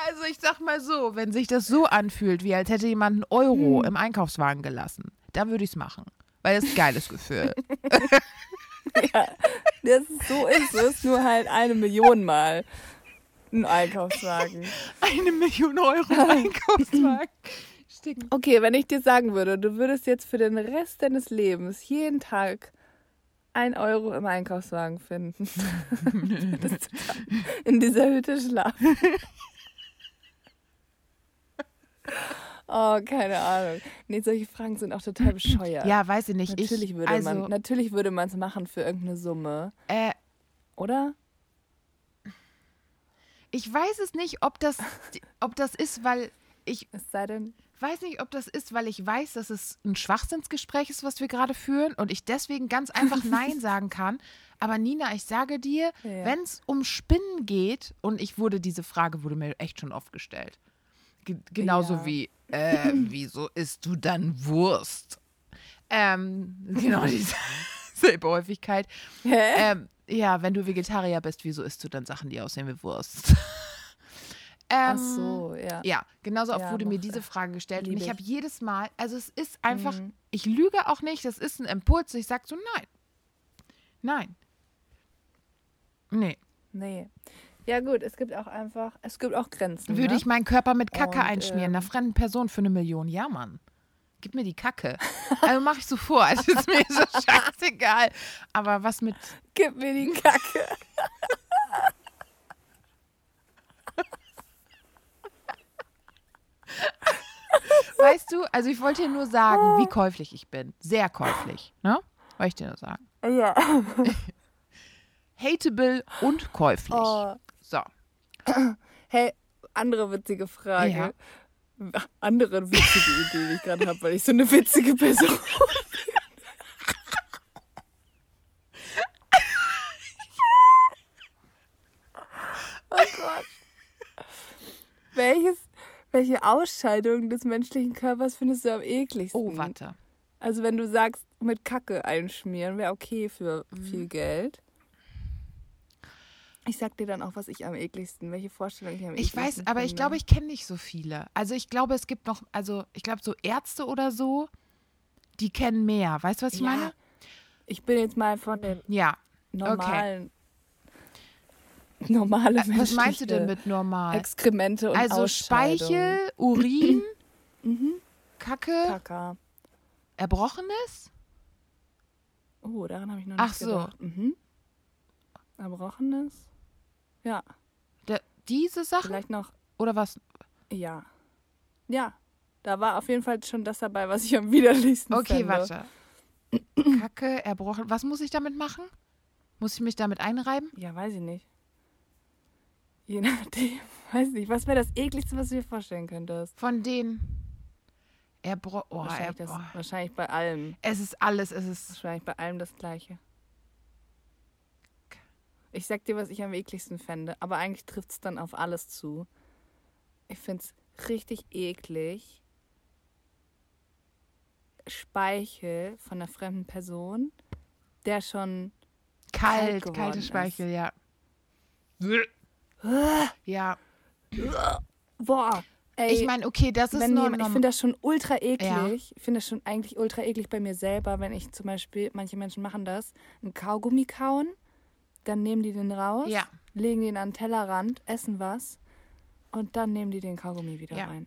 Also ich sag mal so, wenn sich das so anfühlt, wie als hätte jemand einen Euro hm. im Einkaufswagen gelassen, dann würde ich es machen. Weil das ist ein geiles Gefühl. ja, das ist, so ist es, nur halt eine Million Mal ein Einkaufswagen. Eine Million Euro im Einkaufswagen. Sticken. Okay, wenn ich dir sagen würde, du würdest jetzt für den Rest deines Lebens jeden Tag ein Euro im Einkaufswagen finden. in dieser Hütte schlafen. Oh, keine Ahnung. Nee, solche Fragen sind auch total bescheuert. Ja, weiß ich nicht. natürlich ich, würde also, man, natürlich würde man es machen für irgendeine Summe, Äh, oder? ich weiß es nicht, ob das, ob das ist, weil ich Es sei denn, weiß nicht, ob das ist, weil ich weiß, dass es ein Schwachsinnsgespräch ist, was wir gerade führen und ich deswegen ganz einfach Nein sagen kann. Aber Nina, ich sage dir, Ja. wenn es um Spinnen geht, und ich wurde, diese Frage wurde mir echt schon oft gestellt. Ge genauso Ja. wie, äh, wieso isst du dann Wurst? Ähm, genau diese selbe Häufigkeit. Hä? Ähm, ja, wenn du Vegetarier bist, wieso isst du dann Sachen, die aussehen wie Wurst? Ach ähm, so, ja. ja, genauso oft Ja, wurde mir diese Frage gestellt und ich habe jedes Mal, also es ist einfach, Mhm. ich lüge auch nicht, das ist ein Impuls, ich sage so nein. Nein. Nee. Nee. Ja, gut, es gibt auch einfach, es gibt auch Grenzen. Würde ne? ich meinen Körper mit Kacke Und, einschmieren, ähm, einer fremden Person für eine Million? Ja, Mann. Gib mir die Kacke. Also mache ich so vor, es ist mir so scheißegal. Aber was mit Gib mir die Kacke. Weißt du, also ich wollte dir nur sagen, wie käuflich ich bin. Sehr käuflich, ne? Wollte ich dir nur sagen. Ja. Hateable und käuflich. Oh. So. Hey, andere witzige Frage. Ja. Andere witzige Idee, die ich gerade habe, weil ich so eine witzige Person bin. oh Gott. Welches, welche Ausscheidung des menschlichen Körpers findest du am ekligsten? Oh, warte. Also wenn du sagst, mit Kacke einschmieren, wäre okay für Mhm. viel Geld. Ich sag dir dann auch, was ich am ekligsten, welche Vorstellung ich am Ich ekligsten weiß, aber ich finde. glaube, ich kenne nicht so viele. Also ich glaube, es gibt noch, also ich glaube, so Ärzte oder so, die kennen mehr. Weißt du, was ich Ja, meine? Ich bin jetzt mal von den Ja. normalen. Normale Äh, Was meinst du denn mit normal? Exkremente und Also. Speichel, Urin, Mhm. Kacke, Kaka. Erbrochenes? Oh, daran habe ich noch nicht Ach so. gedacht. Mhm. Erbrochenes? Ja, Da, diese Sachen? vielleicht noch, Oder was? ja. Ja, da war auf jeden Fall schon das dabei, was ich am widerlichsten Okay, fände. warte. Kacke, erbrochen. Was muss ich damit machen? Muss ich mich damit einreiben? Ja, weiß ich nicht. Je nachdem, weiß nicht. Was wäre das ekligste, was du dir vorstellen könntest? Von den erbro oh, wahrscheinlich, erb das, oh. wahrscheinlich bei allem. Es ist alles, es ist Wahrscheinlich bei allem das Gleiche. Ich sag dir, was ich am ekligsten fände, aber eigentlich trifft es dann auf alles zu. Ich finde es richtig eklig. Speichel von einer fremden Person, der schon. kalt, geworden kalte ist. Speichel, ja. Ja, Boah! Ey, ich meine, okay, das ist nur ich finde das schon ultra eklig. Ja. Ich finde das schon eigentlich ultra eklig bei mir selber, wenn ich zum Beispiel, manche Menschen machen das, einen Kaugummi kauen, dann nehmen die den raus, Ja. legen den an den Tellerrand, essen was und dann nehmen die den Kaugummi wieder Ja. rein.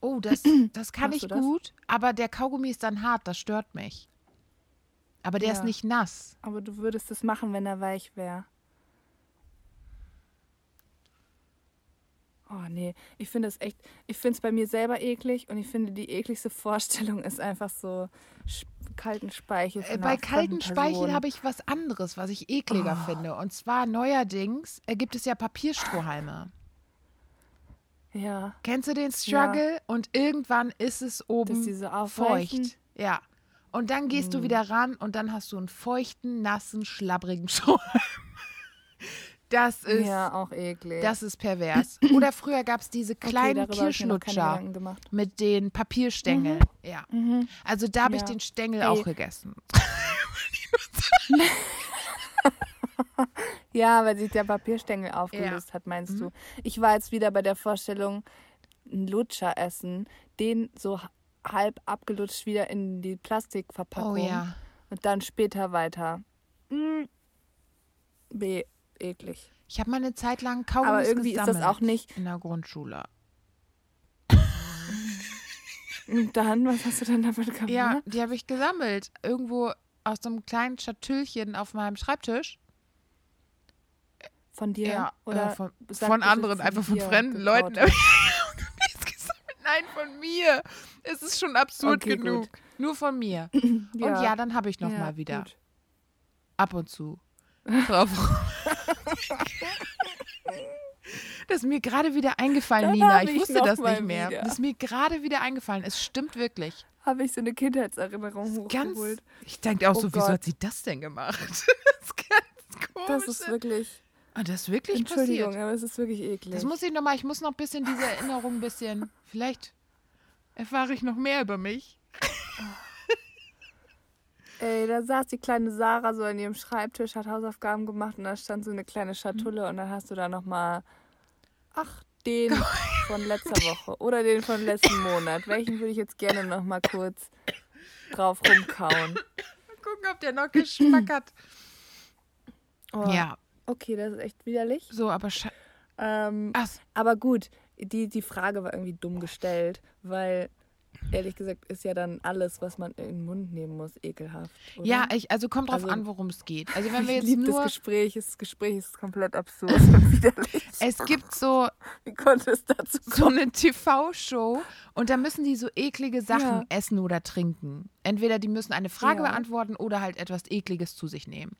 Oh, das, das kann Machst ich gut, aber der Kaugummi ist dann hart, das stört mich. Aber der Ja. ist nicht nass. Aber du würdest das machen, wenn er weich wäre. Oh nee, ich finde es echt, ich finde es bei mir selber eklig und ich finde die ekligste Vorstellung ist einfach so kalten Speichel. Äh, bei kalten Speichel habe ich was anderes, was ich ekliger Oh. finde. Und zwar neuerdings äh, gibt es ja Papierstrohhalme. Ja, Kennst du den Struggle? Und irgendwann ist es oben feucht. Ja. Und dann gehst Hm. du wieder ran und dann hast du einen feuchten, nassen, schlabbrigen Strohhalm. Das ist, Ja, auch eklig. das ist pervers. Oder früher gab es diese Okay, kleinen ich keine Kirschlutscher mit den Papierstängeln. Ja. Mhm. Also da habe ich Ja. den Stängel Ey. auch gegessen. Ja, weil sich der Papierstängel aufgelöst hat, meinst Mhm. du? Ich war jetzt wieder bei der Vorstellung, einen Lutscher essen, den so halb abgelutscht wieder in die Plastikverpackung Oh ja. und dann später weiter. Mm. B, eklig. Ich habe mal eine Zeit lang Kaugummis Aber irgendwie ist das gesammelt auch nicht- in der Grundschule. Und dann, was hast du dann damit gemacht? Ja, die habe ich gesammelt. Irgendwo aus so einem kleinen Schatüllchen auf meinem Schreibtisch. Von dir? Ja, Oder äh, von, von anderen, einfach von fremden Leuten. Nein, von mir. Es ist schon absurd Okay, genug. gut. Nur von mir. Und ja, dann habe ich noch ja, mal wieder gut. ab und zu drauf. Das ist mir gerade wieder eingefallen, Dann Nina. Ich ich wusste das nicht mehr. wieder. Das ist mir gerade wieder eingefallen. Es stimmt wirklich. Habe ich so eine Kindheitserinnerung Ganz. hochgeholt. Ich denke auch Oh so, wieso Gott. hat sie das denn gemacht? Das ist ganz komisch. Das ist wirklich. Ah, das ist wirklich Entschuldigung, passiert. aber es ist wirklich eklig. Das muss ich noch mal. Ich muss noch ein bisschen diese Erinnerung ein bisschen. Vielleicht erfahre ich noch mehr über mich. Ey, da saß die kleine Sarah so an ihrem Schreibtisch, hat Hausaufgaben gemacht und da stand so eine kleine Schatulle und dann hast du da nochmal, ach, den von letzter Woche oder den von letzten Monat. Welchen würde ich jetzt gerne nochmal kurz drauf rumkauen? Mal gucken, ob der noch Geschmack hat. Oh, Ja, Okay, das ist echt widerlich. so, aber. Ähm, Ach, aber gut, die, die Frage war irgendwie dumm gestellt, weil ehrlich gesagt ist ja dann alles, was man in den Mund nehmen muss, ekelhaft. Oder? ja, ich, also kommt drauf Also- an, worum es geht. Also wenn wir jetzt liebe das nur. Gespräch. Das Gespräch ist komplett absurd und widerlich. Es gibt so, Wie konnte es dazu so kommen? eine TV-Show und da müssen die so eklige Sachen Ja. essen oder trinken. Entweder die müssen eine Frage Ja. beantworten oder halt etwas Ekliges zu sich nehmen.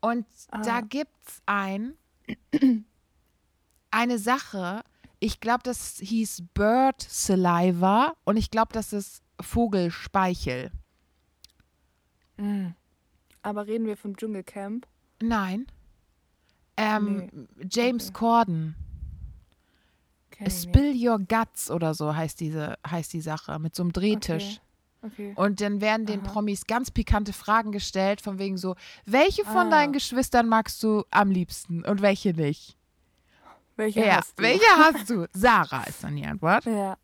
Und Ah. da gibt's ein, eine Sache, ich glaube, das hieß Bird Saliva und ich glaube, das ist Vogelspeichel. Aber reden wir vom Dschungelcamp? Nein. Ähm, James Corden. Kenn ich nicht. Spill Your Guts oder so heißt diese heißt die Sache mit so einem Drehtisch. Okay. Und dann werden den Aha. Promis ganz pikante Fragen gestellt, von wegen so, welche von Ah. deinen Geschwistern magst du am liebsten und welche nicht? Welche ja, hast du? welche hast du? Sarah ist dann die Antwort. Ja,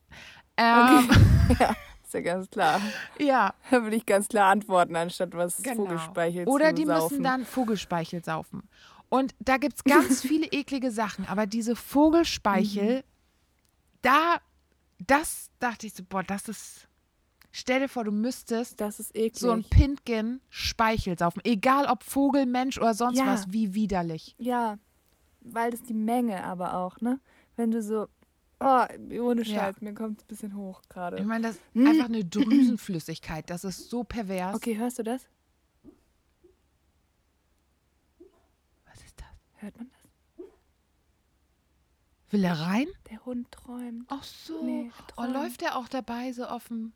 Ähm, ja, ist ja ganz klar. ja, Da würde ich ganz klar antworten, anstatt was genau. Vogelspeichel Oder zu die saufen. müssen dann Vogelspeichel saufen. Und da gibt es ganz viele eklige Sachen, aber diese Vogelspeichel, Mhm. da, das dachte ich so, boah, das ist, stell dir vor, du müsstest Das ist eklig. so ein Pintgen Speichel saufen. Egal ob Vogel, Mensch oder sonst Ja. was, wie widerlich. ja, weil das die Menge aber auch, ne? Wenn du so, oh, ohne Ja. Scheiß, mir kommt es ein bisschen hoch Ich gerade. meine, das ist einfach eine Drüsenflüssigkeit. Das ist so pervers. Okay, hörst du das? Was ist das? Hört man das? Will er rein? Der Hund träumt. Ach so. Nee, oh, läuft er auch dabei so offen?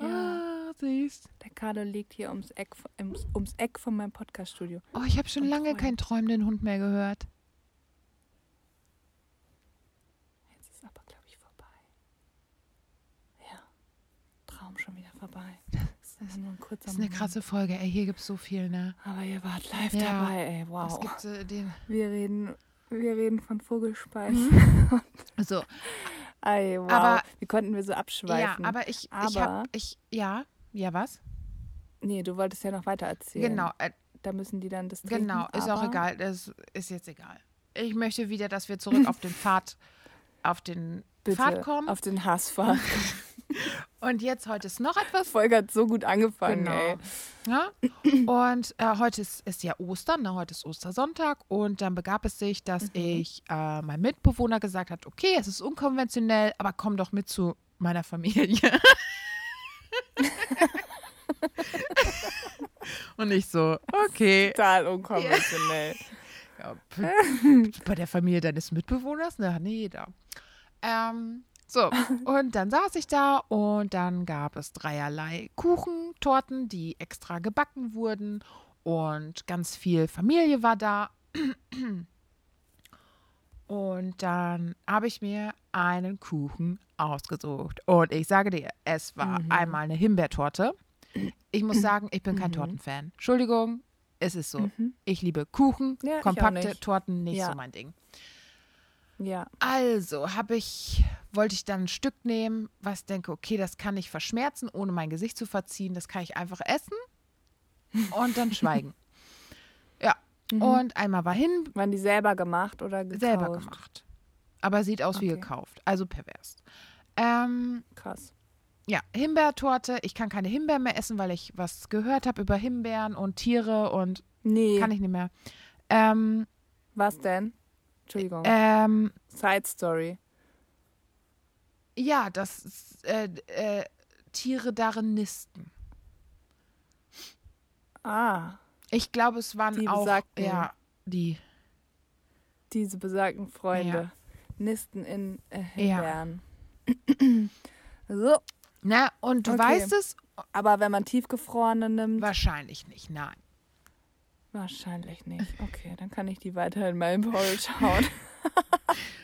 Ja. Ah, süß. Der Carlo liegt hier ums Eck, ums, ums Eck von meinem Podcaststudio. Oh, ich habe schon Und lange träumt. keinen träumenden Hund mehr gehört. Jetzt ist aber, glaube ich, vorbei. Ja. Traum schon wieder vorbei. Das ist nur ein kurzer Das ist eine Moment. krasse Folge. Ey, hier gibt's so viel, ne? Aber ihr wart live Ja. dabei, ey. Es Wow. gibt äh, den. Wir reden, wir reden von Vogelspeichel. So, Ey, wow. Aber- Wie konnten wir so ja, abschweifen? aber ich, ich Aber- habe, ich, ja, ja, was? nee, du wolltest ja noch weiter erzählen. Genau, äh, Da müssen die dann das trinken. genau, ist auch egal. Das ist jetzt egal. Ich möchte wieder, dass wir zurück auf den Pfad, auf den Bitte, Pfad kommen. auf den Hassfahrt. Und jetzt heute ist noch etwas Folge hat so gut angefangen, Genau. Ja? Und äh, heute ist, ist ja Ostern, ne? heute ist Ostersonntag und dann begab es sich, dass ich äh, mein Mitbewohner gesagt hat, okay, es ist unkonventionell, aber komm doch mit zu meiner Familie. und ich so, okay. Total unkonventionell. Ja, bei der Familie deines Mitbewohners? Ne, hat nicht jeder. Ähm, so, und dann saß ich da und dann gab es dreierlei Kuchen, Torten, die extra gebacken wurden und ganz viel Familie war da. Und dann habe ich mir einen Kuchen ausgesucht. Und ich sage dir, es war einmal eine Himbeertorte. Ich muss sagen, ich bin kein Tortenfan. Entschuldigung, es ist so. Ich liebe Kuchen, Ja, kompakte nicht. Torten, nicht Ja. so mein Ding. Ja. Also habe ich, wollte ich dann ein Stück nehmen, was denke, okay, das kann ich verschmerzen, ohne mein Gesicht zu verziehen. Das kann ich einfach essen und dann schweigen. Ja. Und einmal war hin, Waren die selber gemacht oder gekauft? selber gemacht. Aber sieht aus wie Okay. gekauft. Also pervers. Ähm, Krass. ja, Himbeertorte. Ich kann keine Himbeeren mehr essen, weil ich was gehört habe über Himbeeren und Tiere und Nee. kann ich nicht mehr. Ähm, Was denn? Entschuldigung. ähm, Side Story. Ja, dass äh, äh, Tiere darin nisten. Ah, Ich glaube, es waren Die auch besagten- ja die. diese besagten Freunde nisten in äh, Himbeeren. so, Na, und du Okay. weißt es aber wenn man tiefgefrorene nimmt, wahrscheinlich nicht. Nein. wahrscheinlich nicht. Okay, dann kann ich die weiter in meinem Bowl schauen.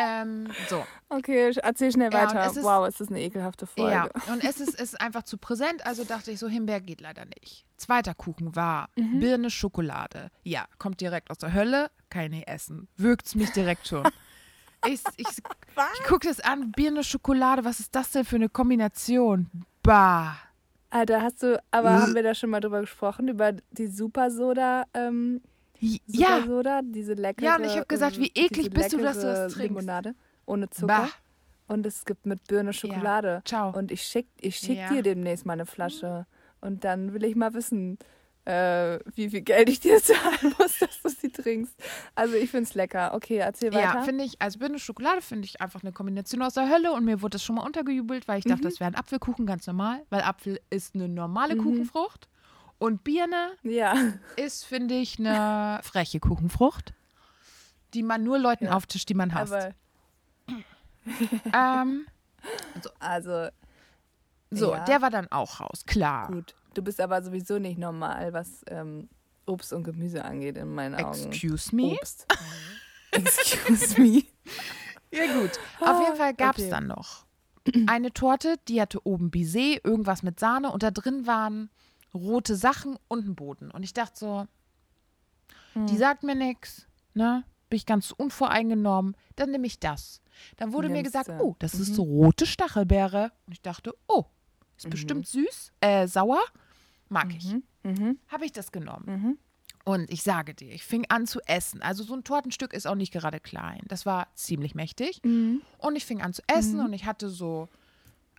Ähm, so. Okay, erzähl schnell Ja, weiter. es ist- wow, ist das eine ekelhafte Folge. Ja, und es ist, ist einfach zu präsent, also dachte ich so, Himbeer geht leider nicht. Zweiter Kuchen war Mhm. Birne Schokolade. Ja, kommt direkt aus der Hölle, kann ich essen. Wirkt's mich direkt schon. Ich, ich, ich gucke das an, Birne Schokolade, was ist das denn für eine Kombination? Bah. Alter, hast du, aber haben wir da schon mal drüber gesprochen, über die Super Soda, ähm, Ja, Soda, diese leckere. Ja, und ich hab gesagt, wie eklig bist du, dass du das trinkst? Limonade ohne Zucker. bah. Und es gibt mit Birne Schokolade. Ciao. Und ich schick, ich schick Ja. dir demnächst mal eine Flasche. Und dann will ich mal wissen, äh, wie viel Geld ich dir zahlen muss, dass du sie trinkst. Also ich find's lecker. Okay, erzähl weiter. Ja, finde ich, also Birne Schokolade finde ich einfach eine Kombination aus der Hölle und mir wurde das schon mal untergejubelt, weil ich dachte, Mhm. das wäre ein Apfelkuchen ganz normal, weil Apfel ist eine normale Kuchenfrucht und Birne ja. ist, finde ich, eine freche Kuchenfrucht, die man nur Leuten Ja. auftischt, die man hasst. Aber ähm, also so, Ja. der war dann auch raus, klar. gut. Du bist aber sowieso nicht normal, was ähm, Obst und Gemüse angeht, in meinen Augen. Excuse me? Obst. Excuse me. Ja, gut. Auf jeden Fall gab es okay. dann noch eine Torte, die hatte oben Baiser, irgendwas mit Sahne und da drin waren rote Sachen und ein Boden. Und ich dachte so, die Hm. sagt mir nichts, ne? Bin ich ganz unvoreingenommen, dann nehme ich das. Dann wurde mir Nimmst gesagt, oh, das ist Mhm. so rote Stachelbeere. Und ich dachte, oh, ist bestimmt süß, äh, sauer, mag ich. Mhm. Mhm. Habe ich das genommen. Mhm. Und ich sage dir, ich fing an zu essen. Also so ein Tortenstück ist auch nicht gerade klein. Das war ziemlich mächtig. Mhm. Und ich fing an zu essen und ich hatte so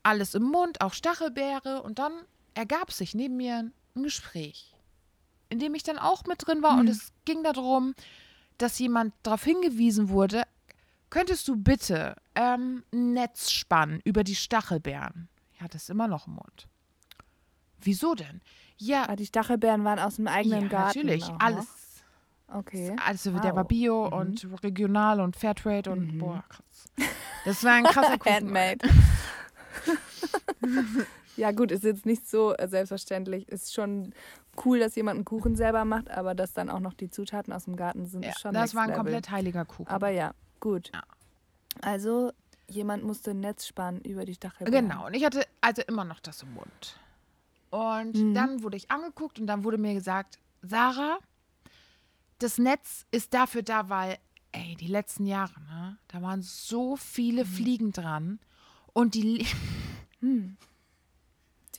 alles im Mund, auch Stachelbeere. Und dann ergab sich neben mir ein Gespräch, in dem ich dann auch mit drin war. Und es ging darum, dass jemand darauf hingewiesen wurde, könntest du bitte ähm, ein Netz spannen über die Stachelbeeren? Ich hatte es immer noch im Mund. Wieso denn? Ja, Ah, die Stachelbeeren waren aus dem eigenen ja Garten. natürlich. Aha. Alles. Okay. Also der Wow. war Bio Mhm. und regional und Fairtrade und boah, krass. Das war ein krasser Kuchen. Handmade. ja, gut, ist jetzt nicht so äh, selbstverständlich. Ist schon cool, dass jemand einen Kuchen selber macht, aber dass dann auch noch die Zutaten aus dem Garten sind, Ja, ist schon das war ein Level. komplett heiliger Kuchen. Aber ja, gut. Ja. Also, jemand musste ein Netz spannen über die Stachelbeeren. Genau, und ich hatte also immer noch das im Mund. Und Mhm. dann wurde ich angeguckt und dann wurde mir gesagt, Sarah, das Netz ist dafür da, weil, ey, die letzten Jahre, ne, da waren so viele Mhm. Fliegen dran und die, li-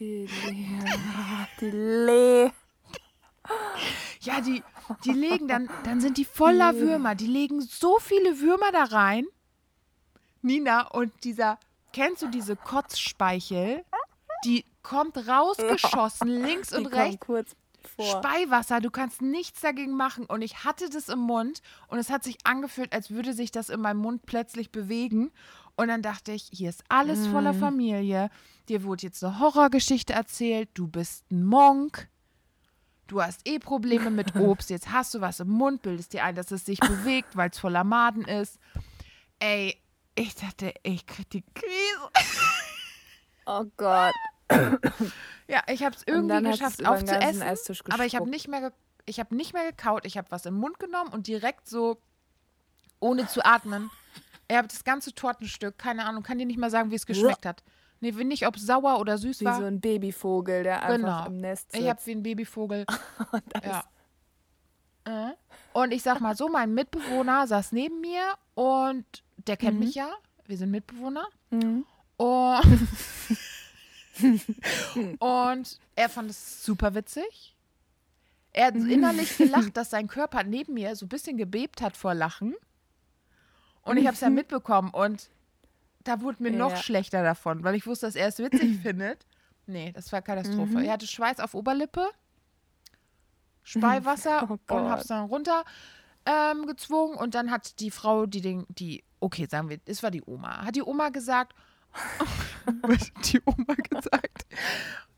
Die, die Le ja, die, die legen dann, dann sind die voller Würmer, die legen so viele Würmer da rein. Nina, und dieser, kennst du diese Kotzspeichel? Die kommt rausgeschossen, links die und kommen rechts. kurz vor. Speiwasser, du kannst nichts dagegen machen. Und ich hatte das im Mund und es hat sich angefühlt, als würde sich das in meinem Mund plötzlich bewegen. Und dann dachte ich, hier ist alles voller Familie. Dir wurde jetzt eine Horrorgeschichte erzählt. Du bist ein Monk. Du hast eh Probleme mit Obst. Jetzt hast du was im Mund, bildest dir ein, dass es sich bewegt, weil es voller Maden ist. Ey, ich dachte, ich krieg die Krise. Oh Gott. Ja, ich habe es irgendwie geschafft aufzuessen, aber ich habe nicht mehr, ich habe nicht mehr gekaut. Ich habe was im Mund genommen und direkt so, ohne zu atmen, ich habe das ganze Tortenstück, keine Ahnung, kann dir nicht mal sagen, wie es geschmeckt hat. Nee, wie nicht, ob es sauer oder süß Wie war. so ein Babyvogel, der einfach Genau. im Nest sitzt. ich habe wie ein Babyvogel. Ja. Äh. Und ich sag mal so, mein Mitbewohner saß neben mir und der kennt mich ja. Wir sind Mitbewohner. Mhm. Und, und er fand es super witzig. Er hat innerlich gelacht, dass sein Körper neben mir so ein bisschen gebebt hat vor Lachen. Und ich habe es ja mitbekommen und da wurde mir noch Ja. schlechter davon, weil ich wusste, dass er es witzig findet. Nee, das war Katastrophe. Er hatte Schweiß auf Oberlippe, Speiwasser Oh und Gott. hab's dann runter ähm, gezwungen und dann hat die Frau, die den, die, okay, sagen wir, es war die Oma, hat die Oma gesagt, die Oma gesagt.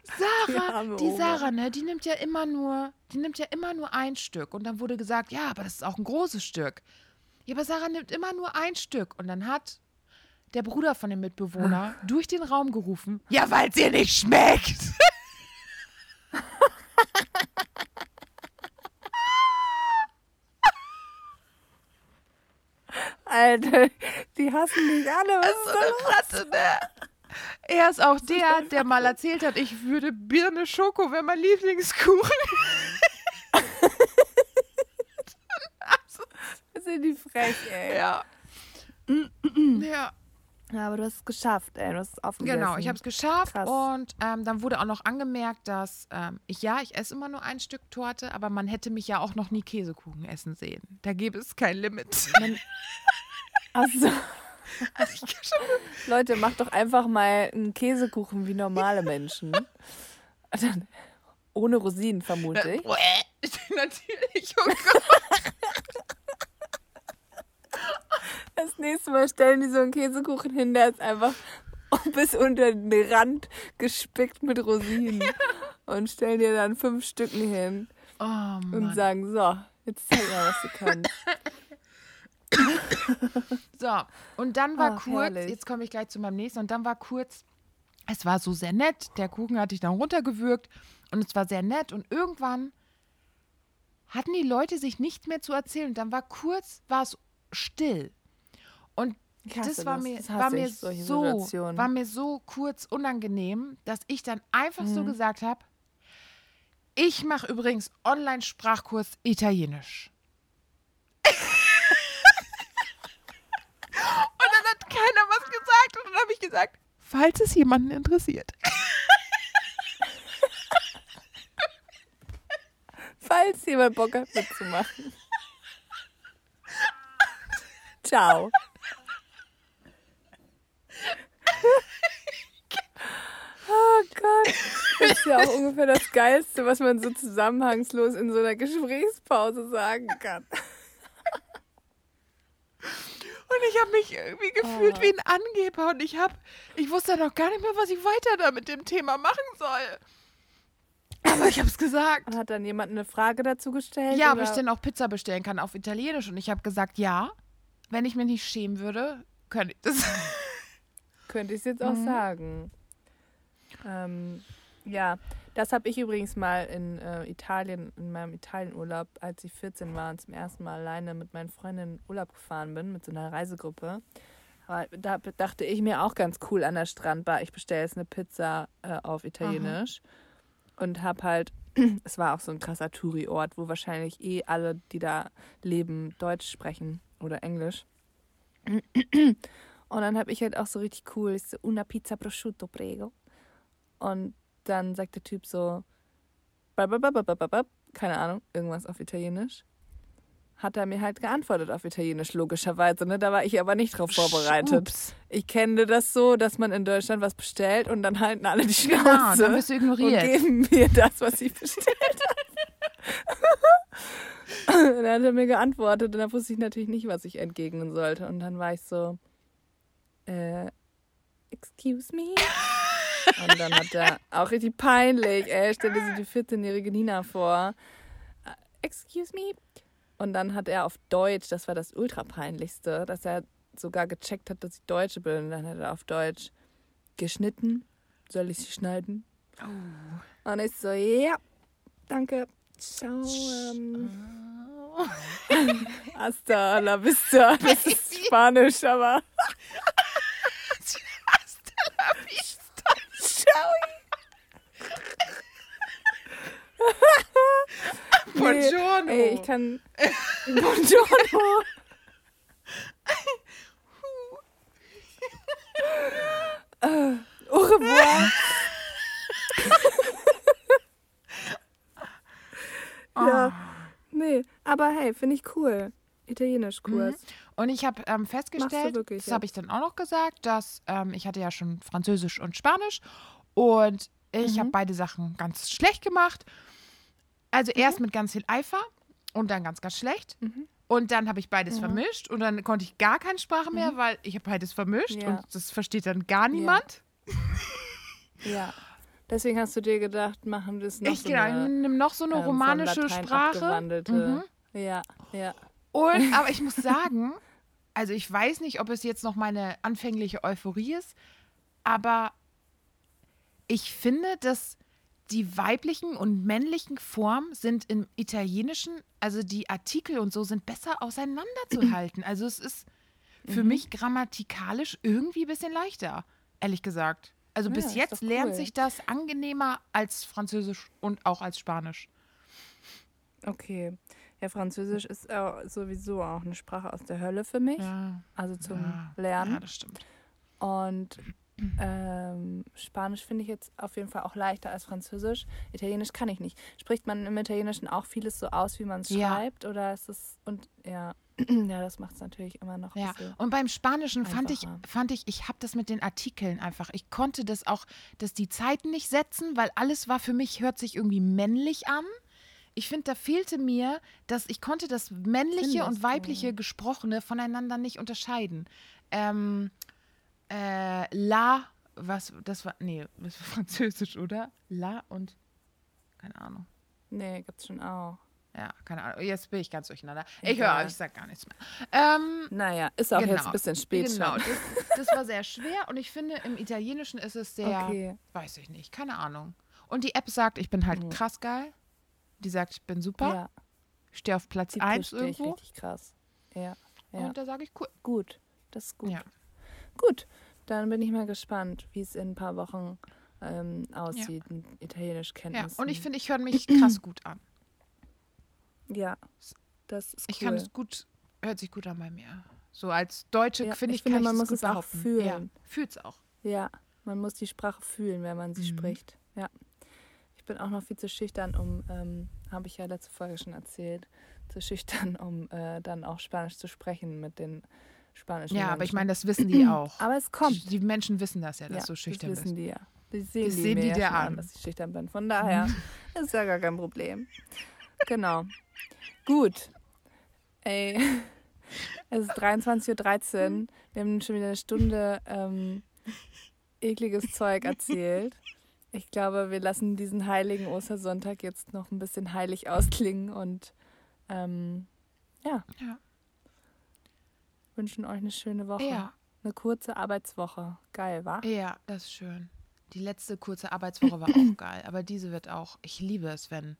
Die Sarah, die Oma. Sarah, ne, die nimmt ja immer nur, die nimmt ja immer nur ein Stück. Und dann wurde gesagt, ja, aber das ist auch ein großes Stück. Ja, aber Sarah nimmt immer nur ein Stück. Und dann hat der Bruder von dem Mitbewohner durch den Raum gerufen, ja, weil es ihr nicht schmeckt. Alter, die hassen dich alle. Was so eine Ratte, ne? Er ist auch der, der mal erzählt hat, ich würde Birne Schoko wäre mein Lieblingskuchen. sind die frech, ey. Ja. ja. Ja, aber du hast es geschafft, ey. Du hast es aufgegessen. Genau, ich habe es geschafft Krass. und ähm, dann wurde auch noch angemerkt, dass ähm, ich ja, ich esse immer nur ein Stück Torte, aber man hätte mich ja auch noch nie Käsekuchen essen sehen. Da gäbe es kein Limit. Also, Also ich kann schon Leute, macht doch einfach mal einen Käsekuchen wie normale Menschen. Dann, ohne Rosinen, vermute ich. Natürlich. Oh Gott. Das nächste Mal stellen die so einen Käsekuchen hin, der ist einfach bis unter den Rand gespickt mit Rosinen. Und stellen dir dann fünf Stücken hin Oh und Mann. sagen, so, jetzt zeig mal, was du kannst. So, und dann war Ach, kurz, herrlich. jetzt komme ich gleich zu meinem nächsten, und dann war kurz, es war so sehr nett, der Kuchen hatte ich dann runtergewürgt und es war sehr nett und irgendwann hatten die Leute sich nichts mehr zu erzählen und dann war kurz, war es still. Und das war das. mir, Das war mir so, Situationen. war mir so kurz unangenehm, dass ich dann einfach so Mhm. gesagt habe, ich mache übrigens Online-Sprachkurs Italienisch. Und dann hat keiner was gesagt und dann habe ich gesagt, falls es jemanden interessiert. Falls jemand Bock hat mitzumachen. Ciao. Oh Gott. Das ist ja auch ungefähr das Geilste, was man so zusammenhangslos in so einer Gesprächspause sagen kann. Und ich habe mich irgendwie gefühlt wie ein Angeber und ich habe, ich wusste noch gar nicht mehr, was ich weiter da mit dem Thema machen soll. Aber ich habe es gesagt. Und hat dann jemand eine Frage dazu gestellt? Ja, ob oder? ich denn auch Pizza bestellen kann auf Italienisch. Und ich habe gesagt, ja. Wenn ich mich nicht schämen würde, könnte ich das. Könnte ich es jetzt auch Mhm. sagen. Ähm, ja, das habe ich übrigens mal in äh, Italien, in meinem Italienurlaub, als ich 14 war und zum ersten Mal alleine mit meinen Freundinnen in Urlaub gefahren bin, mit so einer Reisegruppe. Aber da dachte ich mir auch ganz cool an der Strandbar, ich bestelle jetzt eine Pizza äh, auf Italienisch. Und habe halt, es war auch so ein krasser Touri-Ort, wo wahrscheinlich eh alle, die da leben, Deutsch sprechen oder Englisch. Und dann habe ich halt auch so richtig cool, so, una pizza prosciutto, prego. Und dann sagt der Typ so, keine Ahnung, irgendwas auf Italienisch. Hat er mir halt geantwortet auf Italienisch, logischerweise. Ne? Da war ich aber nicht drauf vorbereitet. Ups. Ich kenne das so, dass man in Deutschland was bestellt und dann halten alle die Genau, Schnauze dann bist du und ignoriert. geben mir das, was ich bestellt habe. und dann hat er mir geantwortet und dann wusste ich natürlich nicht, was ich entgegnen sollte. Und dann war ich so, äh, excuse me? Und dann hat er auch richtig peinlich, ey, stell dir so die 14-jährige Nina vor. Äh, Excuse me? Und dann hat er auf Deutsch, das war das ultra peinlichste, dass er sogar gecheckt hat, dass ich Deutsche bin. Und dann hat er auf Deutsch geschnitten. Soll ich sie schneiden? Und ich so, ja, danke. Ciao. Ähm, hasta la vista. Das ist Spanisch, aber. Ciao. Buongiorno. Ey, ich kann. Buongiorno. Äh, Au revoir. ja. Nee, aber hey, finde ich cool. Italienisch-Kurs. Und ich habe ähm, festgestellt, wirklich, das ja. habe ich dann auch noch gesagt, dass ähm, ich hatte ja schon Französisch und Spanisch und ich Mhm. habe beide Sachen ganz schlecht gemacht. Also erst mit ganz viel Eifer und dann ganz, ganz schlecht. Mhm. Und dann habe ich beides vermischt und dann konnte ich gar keine Sprache mehr, weil ich habe beides vermischt Mhm. Ja. und das versteht dann gar niemand. Ja. Deswegen hast du dir gedacht, machen wir es noch ich so genau, eine, nehme noch so eine ähm, romanische Sprache. Mhm. Ja, ja. Und, aber ich muss sagen, also ich weiß nicht, ob es jetzt noch meine anfängliche Euphorie ist, aber ich finde, dass die weiblichen und männlichen Formen sind im Italienischen, also die Artikel und so sind besser auseinanderzuhalten. Also es ist Mhm. für mich grammatikalisch irgendwie ein bisschen leichter, ehrlich gesagt. Also Ja, bis jetzt doch lernt cool. sich das angenehmer als Französisch und auch als Spanisch. Okay. Ja, Französisch ist äh, sowieso auch eine Sprache aus der Hölle für mich. Ja, Also zum ja, Lernen. ja das stimmt. Und ähm, Spanisch finde ich jetzt auf jeden Fall auch leichter als Französisch. Italienisch kann ich nicht. Spricht man im Italienischen auch vieles so aus, wie man es Ja. schreibt? Oder ist es und ja, ja, das macht es natürlich immer noch Ja, und beim Spanischen fand ich, fand ich, ich habe das mit den Artikeln einfach. Ich konnte das auch, dass die Zeiten nicht setzen, weil alles war für mich, hört sich irgendwie männlich an. Ich finde, da fehlte mir, dass ich konnte das männliche Findest und weibliche du? Gesprochene voneinander nicht unterscheiden. Ähm, äh, la, was, das war, nee, das war Französisch, oder? La und, keine Ahnung. Nee, gibt's schon auch. Ja, keine Ahnung. Jetzt bin ich ganz durcheinander. Ich Egal. höre, ich sag gar nichts mehr. Ähm, Naja, ist auch jetzt Genau. ein bisschen spät Genau, schon. das, das war sehr schwer und ich finde, im Italienischen ist es sehr, Okay. weiß ich nicht, keine Ahnung. Und die App sagt, ich bin halt Mhm. krass geil. Die sagt, ich bin super. Ja, Ich stehe auf Platz die 1 pusht dich irgendwo. richtig krass. Ja, ja. Und da sage ich, cool. gut. Das ist gut. Ja. Gut, dann bin ich mal gespannt, wie es in ein paar Wochen ähm, aussieht mit ja. Italienischkenntnissen. Und ich finde, ich höre mich krass gut an. Ja, das ist cool. Ich kann es gut, hört sich gut an bei mir. So als Deutsche Ja, finde ich ich, finde, kann man muss gut es auch behaupten. fühlen. Ja, fühlt's auch. Ja, man muss die Sprache fühlen, wenn man sie Mhm. spricht. Ja. Ich bin auch noch viel zu schüchtern, um, ähm, habe ich ja letzte Folge schon erzählt, zu schüchtern, um äh, dann auch Spanisch zu sprechen mit den spanischen Ja, aber ich Menschen. meine, das wissen die auch. Aber es kommt. Die Menschen wissen das ja, dass ja, du schüchtern das wissen bist. die ja. Die sehen, Das die sehen mir die ja dir schon an. dass ich schüchtern bin. Von daher ist ja gar kein Problem. Genau. Gut. Ey, es ist 23.13 Uhr. Wir haben schon wieder eine Stunde ähm, ekliges Zeug erzählt. Ich glaube, wir lassen diesen heiligen Ostersonntag jetzt noch ein bisschen heilig ausklingen und ähm, ja, Ja. Wünschen euch eine schöne Woche. Ja, Eine kurze Arbeitswoche. Geil, wa? ja, das ist schön. Die letzte kurze Arbeitswoche war auch geil, aber diese wird auch, ich liebe es, wenn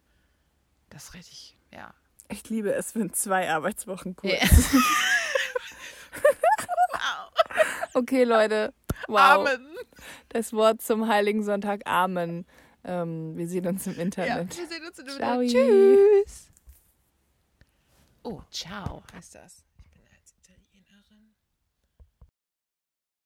das richtig, ja. Ich liebe es, wenn zwei Arbeitswochen kurz. Ja. Okay, Leute. Wow. Amen. Das Wort zum Heiligen Sonntag. Amen. Ähm, wir sehen uns im Ja, Internet. wir sehen uns in Ciao. Tschüss. Oh, ciao heißt das.